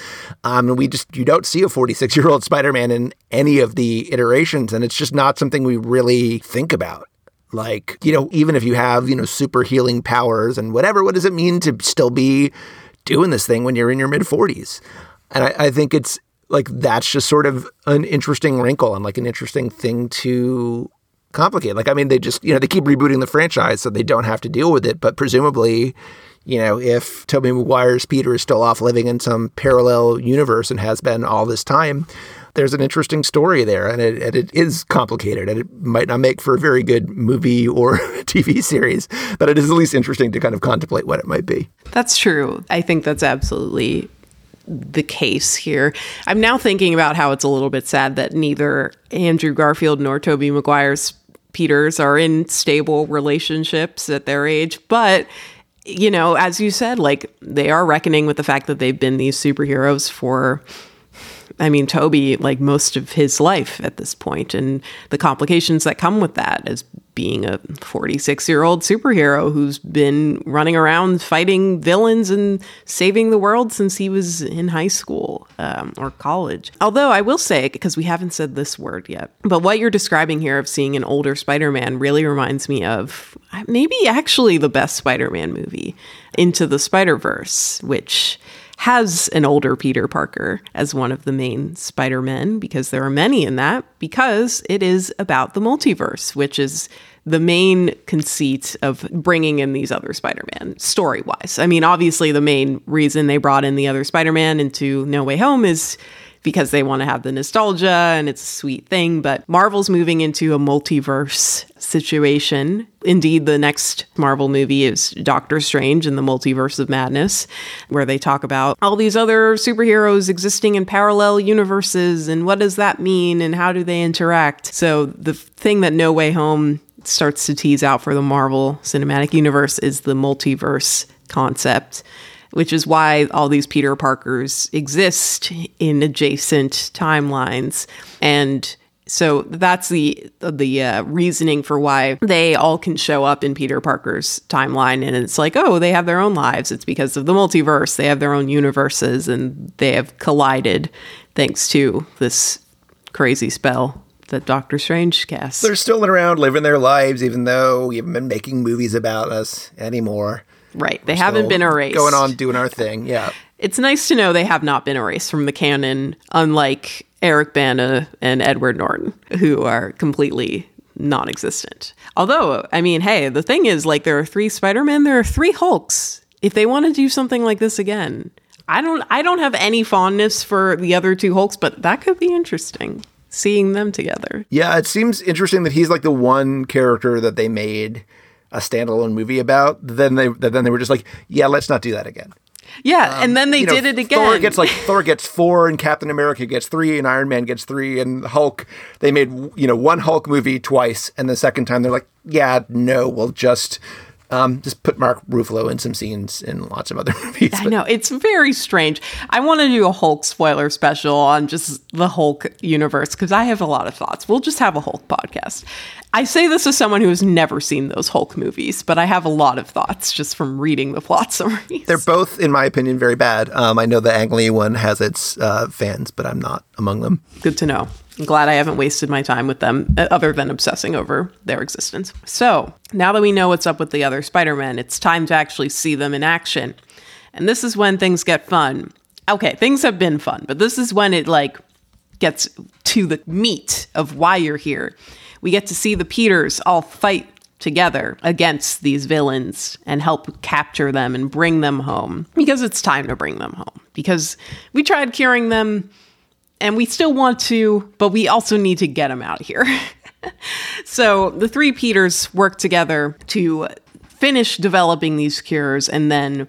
Um, and we just, you don't see a 46 year old Spider-Man in any of the iterations. And it's just not something we really think about. Like, you know, even if you have, you know, super healing powers and whatever, what does it mean to still be doing this thing when you're in your mid 40s? And I, I think it's like that's just sort of an interesting wrinkle and like an interesting thing to complicate. Like, I mean, they just, you know, they keep rebooting the franchise so they don't have to deal with it. But presumably, you know, if Tobey Maguire's Peter is still off living in some parallel universe and has been all this time, there's an interesting story there. And it, and it is complicated and it might not make for a very good movie or TV series, but it is at least interesting to kind of contemplate what it might be. That's true. I think that's absolutely the case here. I'm now thinking about how it's a little bit sad that neither Andrew Garfield nor Tobey Maguire's Peters are in stable relationships at their age, but you know, as you said, like they are reckoning with the fact that they've been these superheroes for I mean, Tobey, like most of his life at this point, and the complications that come with that as being a 46 year old superhero who's been running around fighting villains and saving the world since he was in high school um, or college. Although I will say, because we haven't said this word yet, but what you're describing here of seeing an older Spider Man really reminds me of uh, maybe actually the best Spider Man movie, Into the Spider Verse, which has an older Peter Parker as one of the main Spider Men, because there are many in that, because it is about the multiverse, which is the main conceit of bringing in these other Spider Man story wise. I mean, obviously, the main reason they brought in the other Spider Man into No Way Home is because they want to have the nostalgia and it's a sweet thing. But Marvel's moving into a multiverse situation. Indeed, the next Marvel movie is Doctor Strange in the Multiverse of Madness, where they talk about all these other superheroes existing in parallel universes and what does that mean and how do they interact. So, the thing that No Way Home starts to tease out for the Marvel Cinematic Universe is the multiverse concept which is why all these Peter Parkers exist in adjacent timelines. And so that's the the uh, reasoning for why they all can show up in Peter Parker's timeline, and it's like, oh, they have their own lives. It's because of the multiverse. They have their own universes, and they have collided thanks to this crazy spell that Doctor Strange casts. They're still around, living their lives, even though we haven't been making movies about us anymore. Right. They haven't been erased. Going on doing our thing. Yeah. It's nice to know they have not been erased from the canon, unlike Eric Bana and Edward Norton, who are completely non existent. Although, I mean, hey, the thing is, like, there are three Spider Men, there are three Hulks. If they want to do something like this again, I don't I don't have any fondness for the other two Hulks, but that could be interesting seeing them together. Yeah, it seems interesting that he's like the one character that they made a standalone movie about, then they then they were just like, yeah, let's not do that again. Yeah, um, and then they you know, did it again. Thor gets like Thor gets four, and Captain America gets three, and Iron Man gets three, and Hulk. They made you know one Hulk movie twice, and the second time they're like, yeah, no, we'll just um, just put Mark Ruffalo in some scenes in lots of other movies. But. I know it's very strange. I want to do a Hulk spoiler special on just the Hulk universe because I have a lot of thoughts. We'll just have a Hulk podcast. I say this as someone who has never seen those Hulk movies, but I have a lot of thoughts just from reading the plot summaries. They're both, in my opinion, very bad. Um, I know the Ang Lee one has its uh, fans, but I'm not among them. Good to know. I'm glad I haven't wasted my time with them uh, other than obsessing over their existence. So, now that we know what's up with the other Spider Men, it's time to actually see them in action. And this is when things get fun. Okay, things have been fun, but this is when it like gets to the meat of why you're here we get to see the Peters all fight together against these villains and help capture them and bring them home because it's time to bring them home. Because we tried curing them and we still want to, but we also need to get them out of here. so the three Peters work together to finish developing these cures and then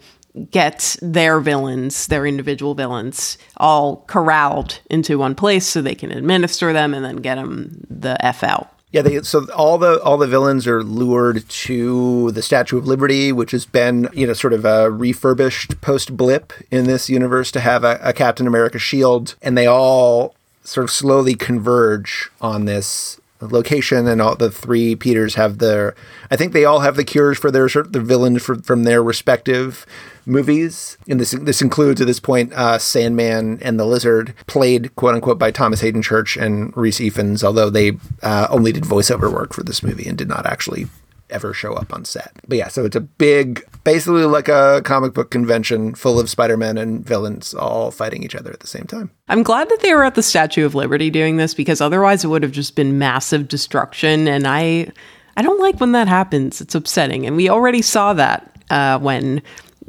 get their villains, their individual villains, all corralled into one place so they can administer them and then get them the F out. Yeah, they, so all the all the villains are lured to the Statue of Liberty, which has been you know sort of a refurbished post blip in this universe to have a, a Captain America shield, and they all sort of slowly converge on this location and all the three Peters have their I think they all have the cures for their sort of the villains for, from their respective movies. And this this includes at this point uh, Sandman and the Lizard, played quote unquote by Thomas Haden Church and Rhys Ifans, although they uh, only did voiceover work for this movie and did not actually ever show up on set. But yeah, so it's a big, basically like a comic book convention full of Spider-Man and villains all fighting each other at the same time. I'm glad that they were at the Statue of Liberty doing this because otherwise it would have just been massive destruction and I I don't like when that happens. It's upsetting. And we already saw that uh, when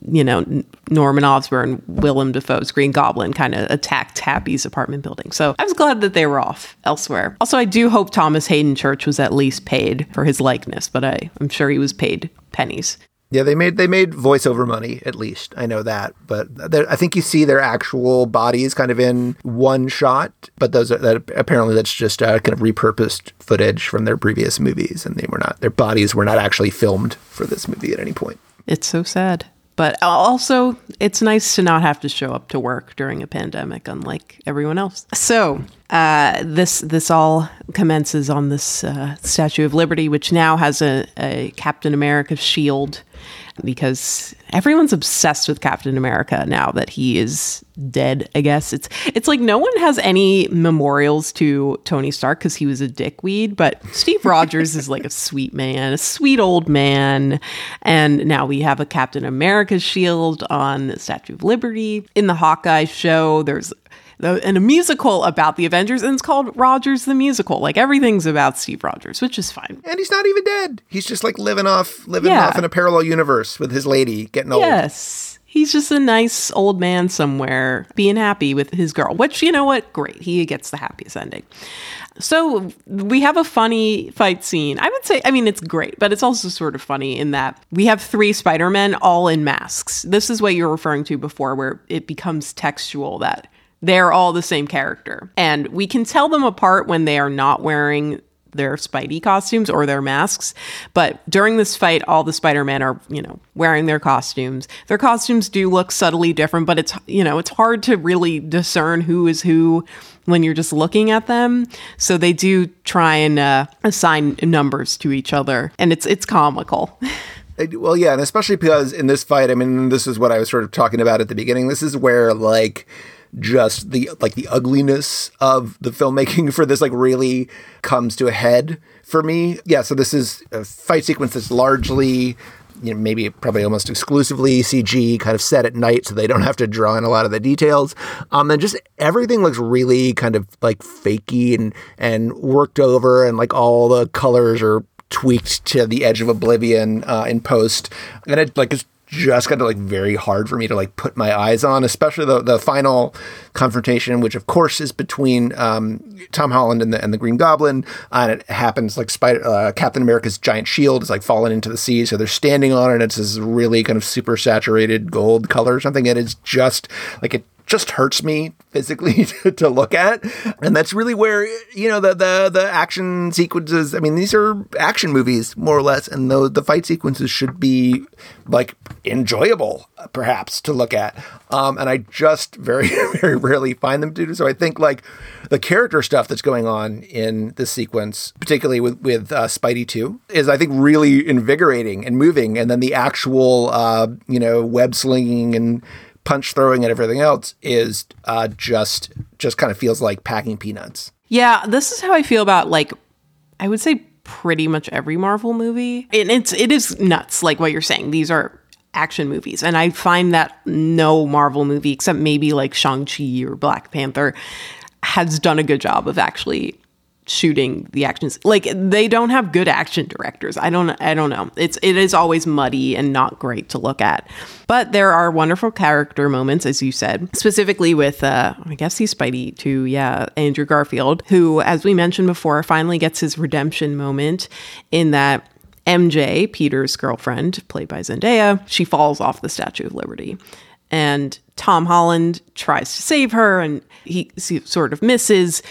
you know, Norman Osborn, Willem Dafoe's Green Goblin kind of attacked Happy's apartment building. So I was glad that they were off elsewhere. Also, I do hope Thomas Haden Church was at least paid for his likeness, but I, I'm sure he was paid pennies. Yeah, they made they made voiceover money at least. I know that, but I think you see their actual bodies kind of in one shot. But those are, that apparently that's just uh, kind of repurposed footage from their previous movies, and they were not their bodies were not actually filmed for this movie at any point. It's so sad. But also, it's nice to not have to show up to work during a pandemic, unlike everyone else. So, uh, this this all commences on this uh, Statue of Liberty, which now has a, a Captain America shield because everyone's obsessed with Captain America now that he is dead. I guess it's it's like no one has any memorials to Tony Stark because he was a dickweed, but Steve Rogers is like a sweet man, a sweet old man, and now we have a Captain America shield on the Statue of Liberty in the Hawkeye show. There's and a musical about the Avengers, and it's called Rogers the Musical. Like everything's about Steve Rogers, which is fine. And he's not even dead. He's just like living off, living yeah. off in a parallel universe with his lady, getting old. Yes. He's just a nice old man somewhere being happy with his girl, which, you know what? Great. He gets the happiest ending. So we have a funny fight scene. I would say, I mean, it's great, but it's also sort of funny in that we have three Spider Men all in masks. This is what you're referring to before, where it becomes textual that they're all the same character. And we can tell them apart when they are not wearing their Spidey costumes or their masks. But during this fight, all the Spider-Men are, you know, wearing their costumes. Their costumes do look subtly different, but it's, you know, it's hard to really discern who is who when you're just looking at them. So they do try and uh, assign numbers to each other, and it's it's comical. well, yeah, and especially because in this fight, I mean, this is what I was sort of talking about at the beginning. This is where like just the like the ugliness of the filmmaking for this like really comes to a head for me. Yeah, so this is a fight sequence that's largely you know, maybe probably almost exclusively CG, kind of set at night, so they don't have to draw in a lot of the details. Um, and just everything looks really kind of like fakey and and worked over, and like all the colors are tweaked to the edge of oblivion uh, in post, and it like it's just got to like very hard for me to like put my eyes on, especially the the final confrontation, which of course is between um, Tom Holland and the and the Green Goblin, and it happens like Spider uh, Captain America's giant shield is like fallen into the sea, so they're standing on it. And it's this really kind of super saturated gold color or something. And It is just like it just hurts me physically to, to, look at. And that's really where you know the the the action sequences i mean these are action movies more or less and the the fight sequences should be like enjoyable perhaps to look at. Um, and i just very very rarely find them to do. So i think like the character stuff that's going on in this sequence particularly with with uh, spidey 2 is i think really invigorating and moving. And then the actual uh, you know web slinging and punch throwing and everything else is uh, just just kind of feels like packing peanuts. Yeah, this is how I feel about like I would say pretty much every Marvel movie. And it's it is nuts like what you're saying. These are action movies and I find that no Marvel movie except maybe like Shang-Chi or Black Panther has done a good job of actually shooting the actions. Like they don't have good action directors. I don't i don't know. It's it is always muddy and not great to look at. But there are wonderful character moments as you said specifically with uh i guess he's spidey too. Yeah andrew garfield who as we mentioned before finally gets his redemption moment in that mj peter's girlfriend played by zendaya. She falls off the statue of liberty. And tom holland tries to save her and he, he sort of misses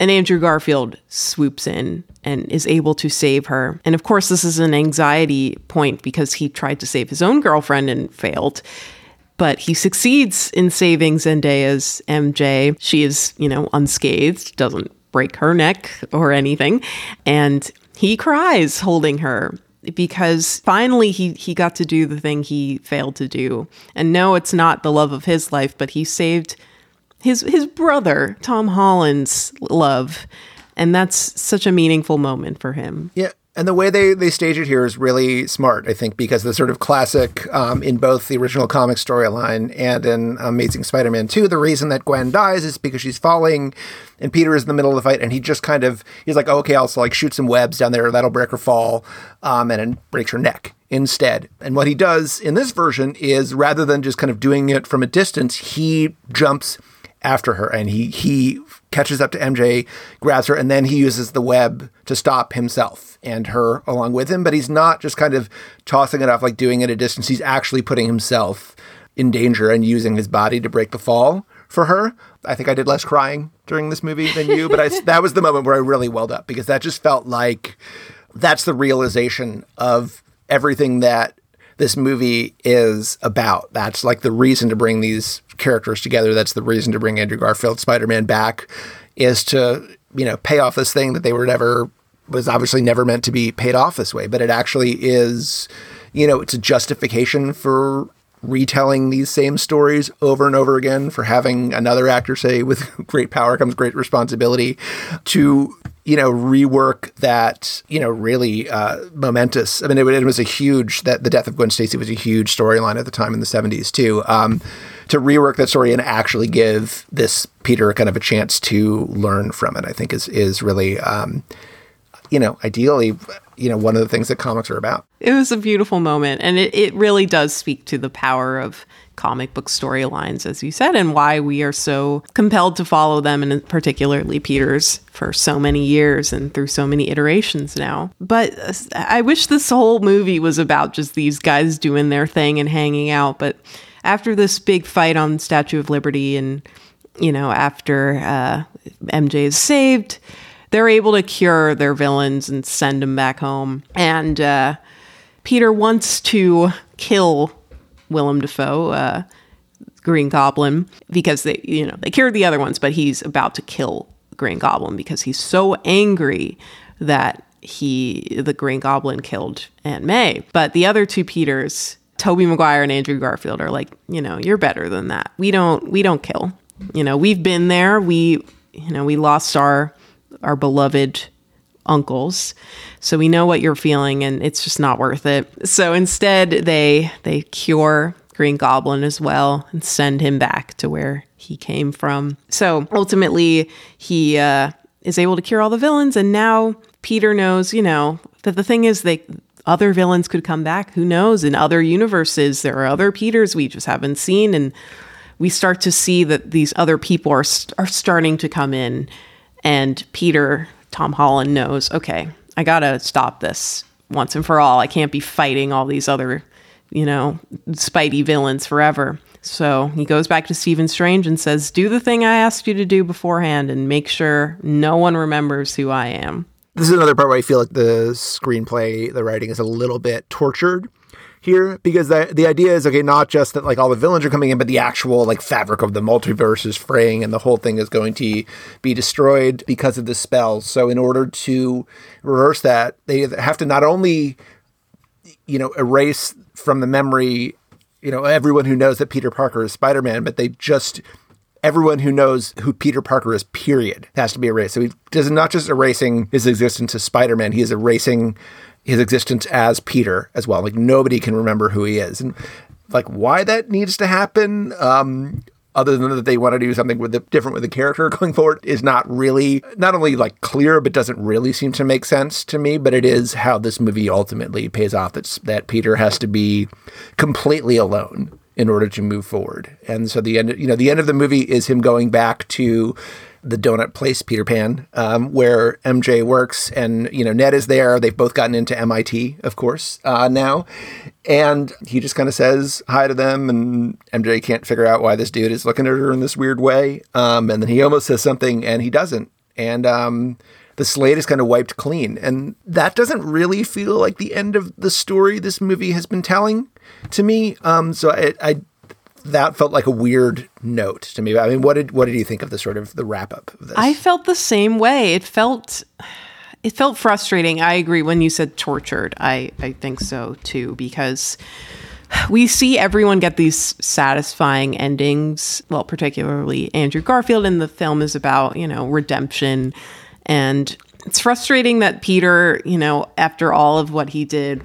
and Andrew Garfield swoops in and is able to save her. And of course, this is an anxiety point because he tried to save his own girlfriend and failed. But he succeeds in saving Zendaya's MJ. She is, you know, unscathed, doesn't break her neck or anything. And he cries holding her because finally he he got to do the thing he failed to do. And no, it's not the love of his life, but he saved his his brother Tom Holland's love, and that's such a meaningful moment for him. Yeah. And the way they, they stage it here is really smart, I think, because the sort of classic um, in both the original comic storyline and in Amazing Spider Man 2, the reason that Gwen dies is because she's falling and Peter is in the middle of the fight and he just kind of, he's like, oh, okay, I'll like shoot some webs down there, that'll break her fall, um, and it breaks her neck instead. And what he does in this version is rather than just kind of doing it from a distance, he jumps after her and he he catches up to MJ, grabs her, and then he uses the web to stop himself and her along with him. But he's not just kind of tossing it off like doing it at a distance. He's actually putting himself in danger and using his body to break the fall for her. I think I did less crying during this movie than you, but I, that was the moment where I really welled up because that just felt like that's the realization of everything that this movie is about. That's like the reason to bring these characters together. That's the reason to bring Andrew Garfield Spider Man back is to you know pay off this thing that they were never was obviously never meant to be paid off this way, but it actually is. You know, it's a justification for retelling these same stories over and over again for having another actor say with great power comes great responsibility to you know rework that you know really uh, momentous i mean it, it, was a huge that the death of gwen stacy was a huge storyline at the time in the 70s too. Um, to rework that story and actually give this Peter kind of a chance to learn from it, I think is is really, um, you know, ideally, you know, one of the things that comics are about. It was a beautiful moment, and it, it really does speak to the power of comic book storylines, as you said, and why we are so compelled to follow them, and particularly Peter's for so many years and through so many iterations now. But uh, I wish this whole movie was about just these guys doing their thing and hanging out, but after this big fight on Statue of Liberty, and you know, after uh, MJ is saved, they're able to cure their villains and send them back home. And uh, Peter wants to kill Willem Dafoe, uh, Green Goblin, because they, you know, they cured the other ones, but he's about to kill Green Goblin because he's so angry that he, the Green Goblin, killed Aunt May. But the other two Peters Tobey Maguire and Andrew Garfield are like, you know, you're better than that. We don't we don't kill. You know, we've been there. We you know, we lost our our beloved uncles. So we know what you're feeling and it's just not worth it. So instead they they cure Green Goblin as well and send him back to where he came from. So ultimately he uh is able to cure all the villains and now Peter knows, you know, that the thing is they other villains could come back. Who knows? In other universes, there are other Peters we just haven't seen. And we start to see that these other people are, are starting to come in. And Peter, Tom Holland, knows, okay, I got to stop this once and for all. I can't be fighting all these other, you know, Spidey villains forever. So he goes back to Stephen Strange and says, Do the thing I asked you to do beforehand and make sure no one remembers who I am this is another part where I feel like the screenplay, the writing is a little bit tortured here because the the idea is okay, not just that like all the villains are coming in, but the actual like fabric of the multiverse is fraying and the whole thing is going to be destroyed because of the spell. So in order to reverse that, they have to not only you know erase from the memory you know everyone who knows that Peter Parker is Spider-Man, but they just everyone who knows who Peter Parker is, period, has to be erased. So he does not just erasing his existence as Spider Man, he is erasing his existence as Peter as well. Like nobody can remember who he is. And like why that needs to happen, um, other than that they want to do something with the different with the character going forward is not really not only like clear but doesn't really seem to make sense to me but it is how this movie ultimately pays off that's that Peter has to be completely alone in order to move forward and so the end you know the end of the movie is him going back to the donut place, Peter Pan, um, where MJ works, and you know Ned is there. They've both gotten into MIT, of course, uh, now, and he just kind of says hi to them, and MJ can't figure out why this dude is looking at her in this weird way, um, and then he almost says something, and he doesn't, and um, the slate is kind of wiped clean, and that doesn't really feel like the end of the story this movie has been telling to me. Um, so I, I that felt like a weird note to me. I mean, what did what did you think of the sort of the wrap up of this? I felt the same way. It felt it felt frustrating. I agree when you said tortured. I I think so too because we see everyone get these satisfying endings. Well, particularly Andrew Garfield in the film is about, you know, redemption and it's frustrating that Peter, you know, after all of what he did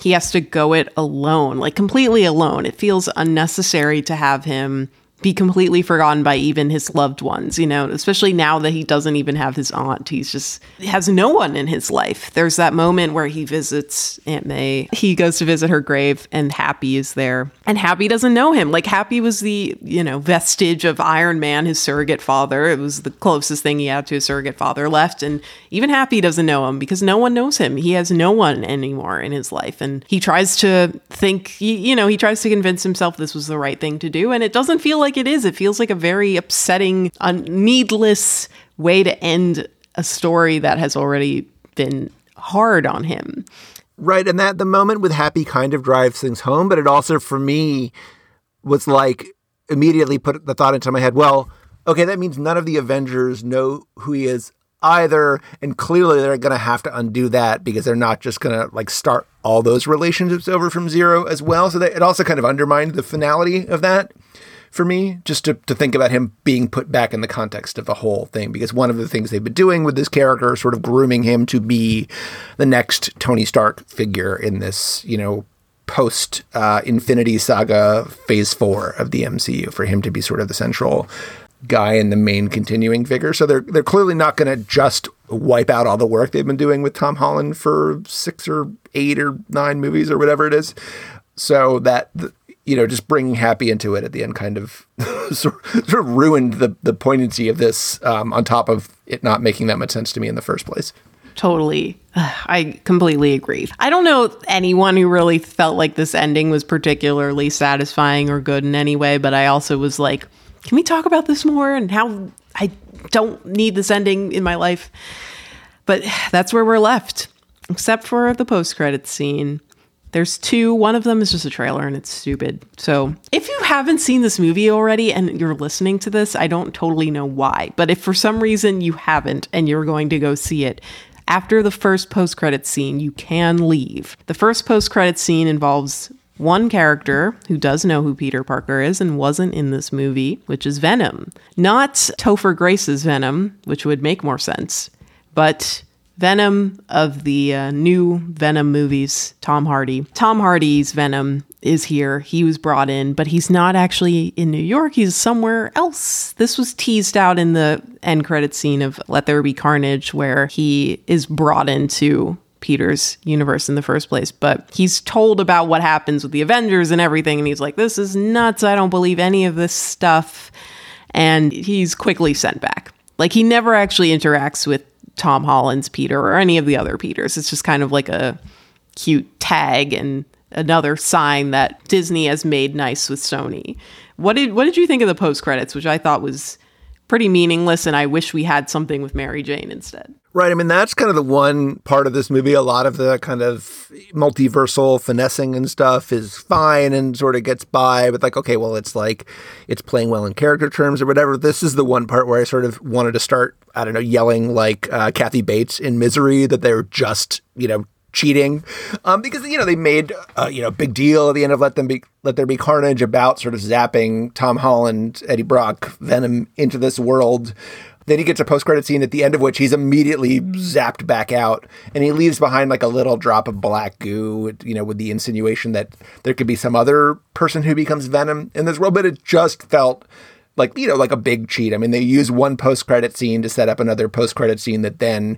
he has to go it alone, like completely alone. It feels unnecessary to have him be completely forgotten by even his loved ones, you know, especially now that he doesn't even have his aunt. He's just has no one in his life. There's that moment where he visits Aunt May. He goes to visit her grave and Happy is there. And Happy doesn't know him. Like Happy was the, you know, vestige of Iron Man, his surrogate father. It was the closest thing he had to his surrogate father left and even Happy doesn't know him because no one knows him. He has no one anymore in his life and he tries to think, you know, he tries to convince himself this was the right thing to do and it doesn't feel like like it is. It feels like a very upsetting, un- needless way to end a story that has already been hard on him. Right. And that the moment with Happy kind of drives things home, but it also, for me, was like immediately put the thought into my head well, okay, that means none of the Avengers know who he is either. And clearly they're going to have to undo that because they're not just going to like start all those relationships over from zero as well. So that it also kind of undermined the finality of that for me, just to, to think about him being put back in the context of the whole thing. Because one of the things they've been doing with this character, sort of grooming him to be the next Tony Stark figure in this, you know, post uh, Infinity Saga phase four of the MCU, for him to be sort of the central guy and the main continuing figure. So they're they're clearly not going to just wipe out all the work they've been doing with Tom Holland for six or eight or nine movies or whatever it is. So that you know, just bringing Happy into it at the end kind of sort, of ruined the the poignancy of this. Um, on top of it not making that much sense to me in the first place. Totally. I completely agree. I don't know anyone who really felt like this ending was particularly satisfying or good in any way, but I also was like, can we talk about this more and how I don't need this ending in my life? But that's where we're left, except for the post credits scene. There's two. One of them is just a trailer and it's stupid. So, if you haven't seen this movie already and you're listening to this, I don't totally know why. But if for some reason you haven't and you're going to go see it, after the first post credit scene, you can leave. The first post credit scene involves one character who does know who Peter Parker is and wasn't in this movie, which is Venom. Not Topher Grace's Venom, which would make more sense, but Venom of the uh, new Venom movies, Tom Hardy. Tom Hardy's Venom is here. He was brought in, but he's not actually in New York. He's somewhere else. This was teased out in the end credit scene of Let There Be Carnage, where he is brought into Peter's universe in the first place. But he's told about what happens with the Avengers and everything, and he's like, This is nuts. I don't believe any of this stuff. And he's quickly sent back. Like, he never actually interacts with Tom Holland's Peter or any of the other Peters. It's just kind of like a cute tag and another sign that Disney has made nice with Sony. What did what did you think of the post credits, which I thought was pretty meaningless and I wish we had something with Mary Jane instead. Right. I mean, that's kind of the one part of this movie. A lot of the kind of multiversal finessing and stuff is fine and sort of gets by, but like, okay, well, it's like it's playing well in character terms or whatever. This is the one part where I sort of wanted to start, I don't know, yelling like uh, Kathy Bates in Misery that they're just, you know, cheating um, because you know they made uh, you know big deal at the end of Let Them Be Let There Be Carnage about sort of zapping Tom Holland, Eddie Brock, Venom into this world Then he gets a post credit scene at the end of which he's immediately zapped back out, and he leaves behind like a little drop of black goo, you know, with the insinuation that there could be some other person who becomes Venom in this world. But it just felt like you know like a big cheat. I mean, they use one post credit scene to set up another post credit scene that then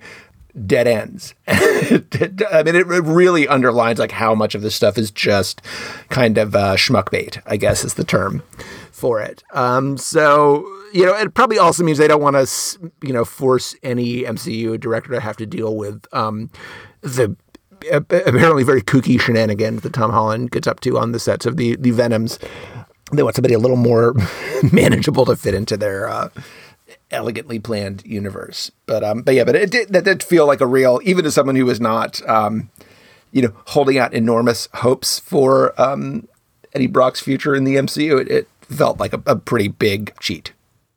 dead ends. I mean, it really underlines like how much of this stuff is just kind of uh, schmuck bait. I guess is the term for it. Um, so you know, it probably also means they don't want to you know force any MCU director to have to deal with um, the apparently very kooky shenanigans that Tom Holland gets up to on the sets of the the Venoms. They want somebody a little more manageable to fit into their uh, elegantly planned universe. But um, but yeah, but it did that did feel like a real, even to someone who was not, um, you know, holding out enormous hopes for um, Eddie Brock's future in the MCU. It, it felt like a, a pretty big cheat.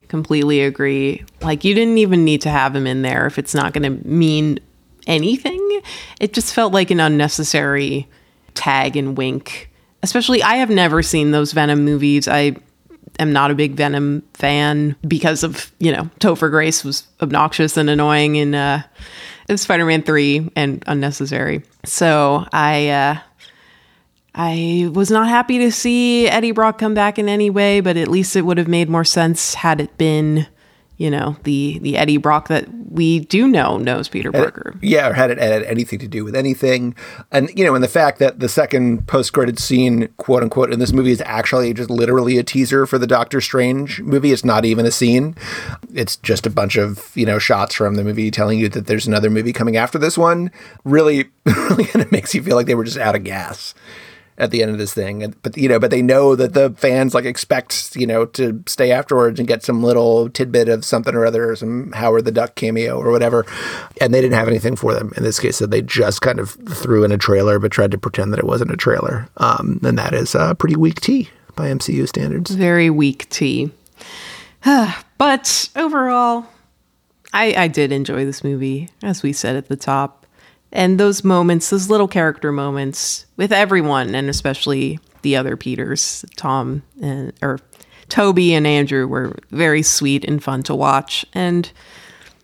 Completely agree. Like you didn't even need to have him in there if it's not going to mean anything. It just felt like an unnecessary tag and wink. Especially, I have never seen those Venom movies. I am not a big Venom fan because of, you know, Topher Grace was obnoxious and annoying in uh, Spider Man 3 and unnecessary. So I, uh, I was not happy to see Eddie Brock come back in any way, but at least it would have made more sense had it been you know the the Eddie Brock that we do know knows Peter Parker. yeah, or had it had anything to do with anything, and you know, and the fact that the second post credit scene, quote unquote, in this movie is actually just literally a teaser for the Doctor Strange movie. It's not even a scene; it's just a bunch of you know shots from the movie telling you that there's another movie coming after this one. Really, really kind of makes you feel like they were just out of gas at the end of this thing. But you know, but they know that the fans like expect you know to stay afterwards and get some little tidbit of something or other, or some Howard the Duck cameo or whatever. And they didn't have anything for them in this case, so they just kind of threw in a trailer, but tried to pretend that it wasn't a trailer. Um, and that is a pretty weak tea by MCU standards. Very weak tea. but overall, I, I did enjoy this movie, as we said at the top and those moments, those little character moments with everyone, and especially the other Peters, Tom and or Tobey and Andrew, were very sweet and fun to watch. And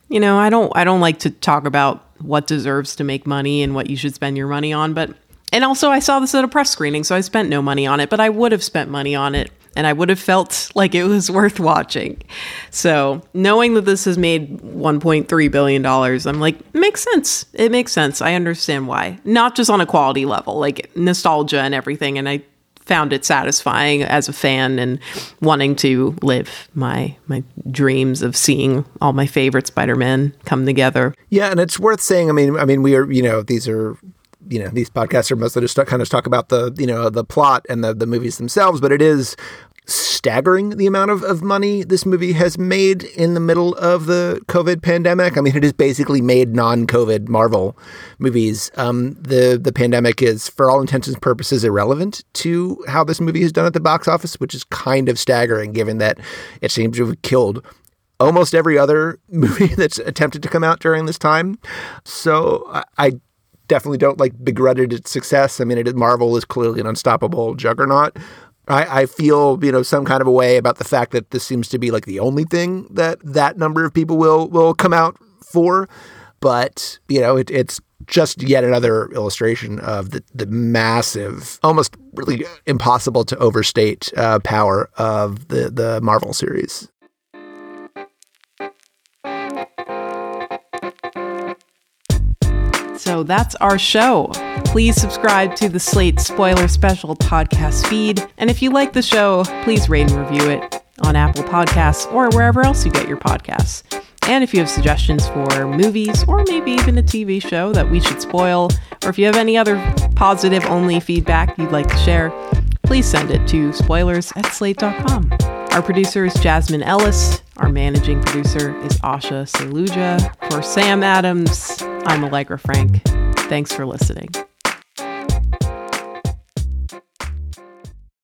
you know, I don't I don't like to talk about what deserves to make money and what you should spend your money on, but and also I saw this at a press screening, so I spent no money on it, but I would have spent money on it and I would have felt like it was worth watching. So, knowing that this has made $1.3 billion, I'm like, makes sense. It makes sense. I understand why. Not just on a quality level, like nostalgia and everything. And I found it satisfying as a fan and wanting to live my my dreams of seeing all my favorite Spider-Man come together. Yeah, and it's worth saying, I mean, I mean we are, you know, these are you know these podcasts are mostly just kind of talk about the you know the plot and the the movies themselves, but it is staggering the amount of, of money this movie has made in the middle of the COVID pandemic. I mean, it has basically made non-COVID Marvel movies. Um, the the pandemic is, for all intents and purposes, irrelevant to how this movie has done at the box office, which is kind of staggering, given that it seems to have killed almost every other movie that's attempted to come out during this time. So I, I definitely don't like begrudged its success. I mean, it Marvel is clearly an unstoppable juggernaut. I, I feel you know some kind of a way about the fact that this seems to be like the only thing that that number of people will will come out for. But you know, it, it's just yet another illustration of the, the massive, almost really impossible to overstate uh, power of the the Marvel series. So that's our show. Please subscribe to the Slate Spoiler Special podcast feed. And if you like the show, please rate and review it on Apple Podcasts or wherever else you get your podcasts. And if you have suggestions for movies or maybe even a TV show that we should spoil, or if you have any other positive only feedback you'd like to share, please send it to spoilers at slate.com. Our producer is Jasmine Ellis. Our managing producer is Asha Saluja. For Sam Adams, I'm Allegra Frank. Thanks for listening.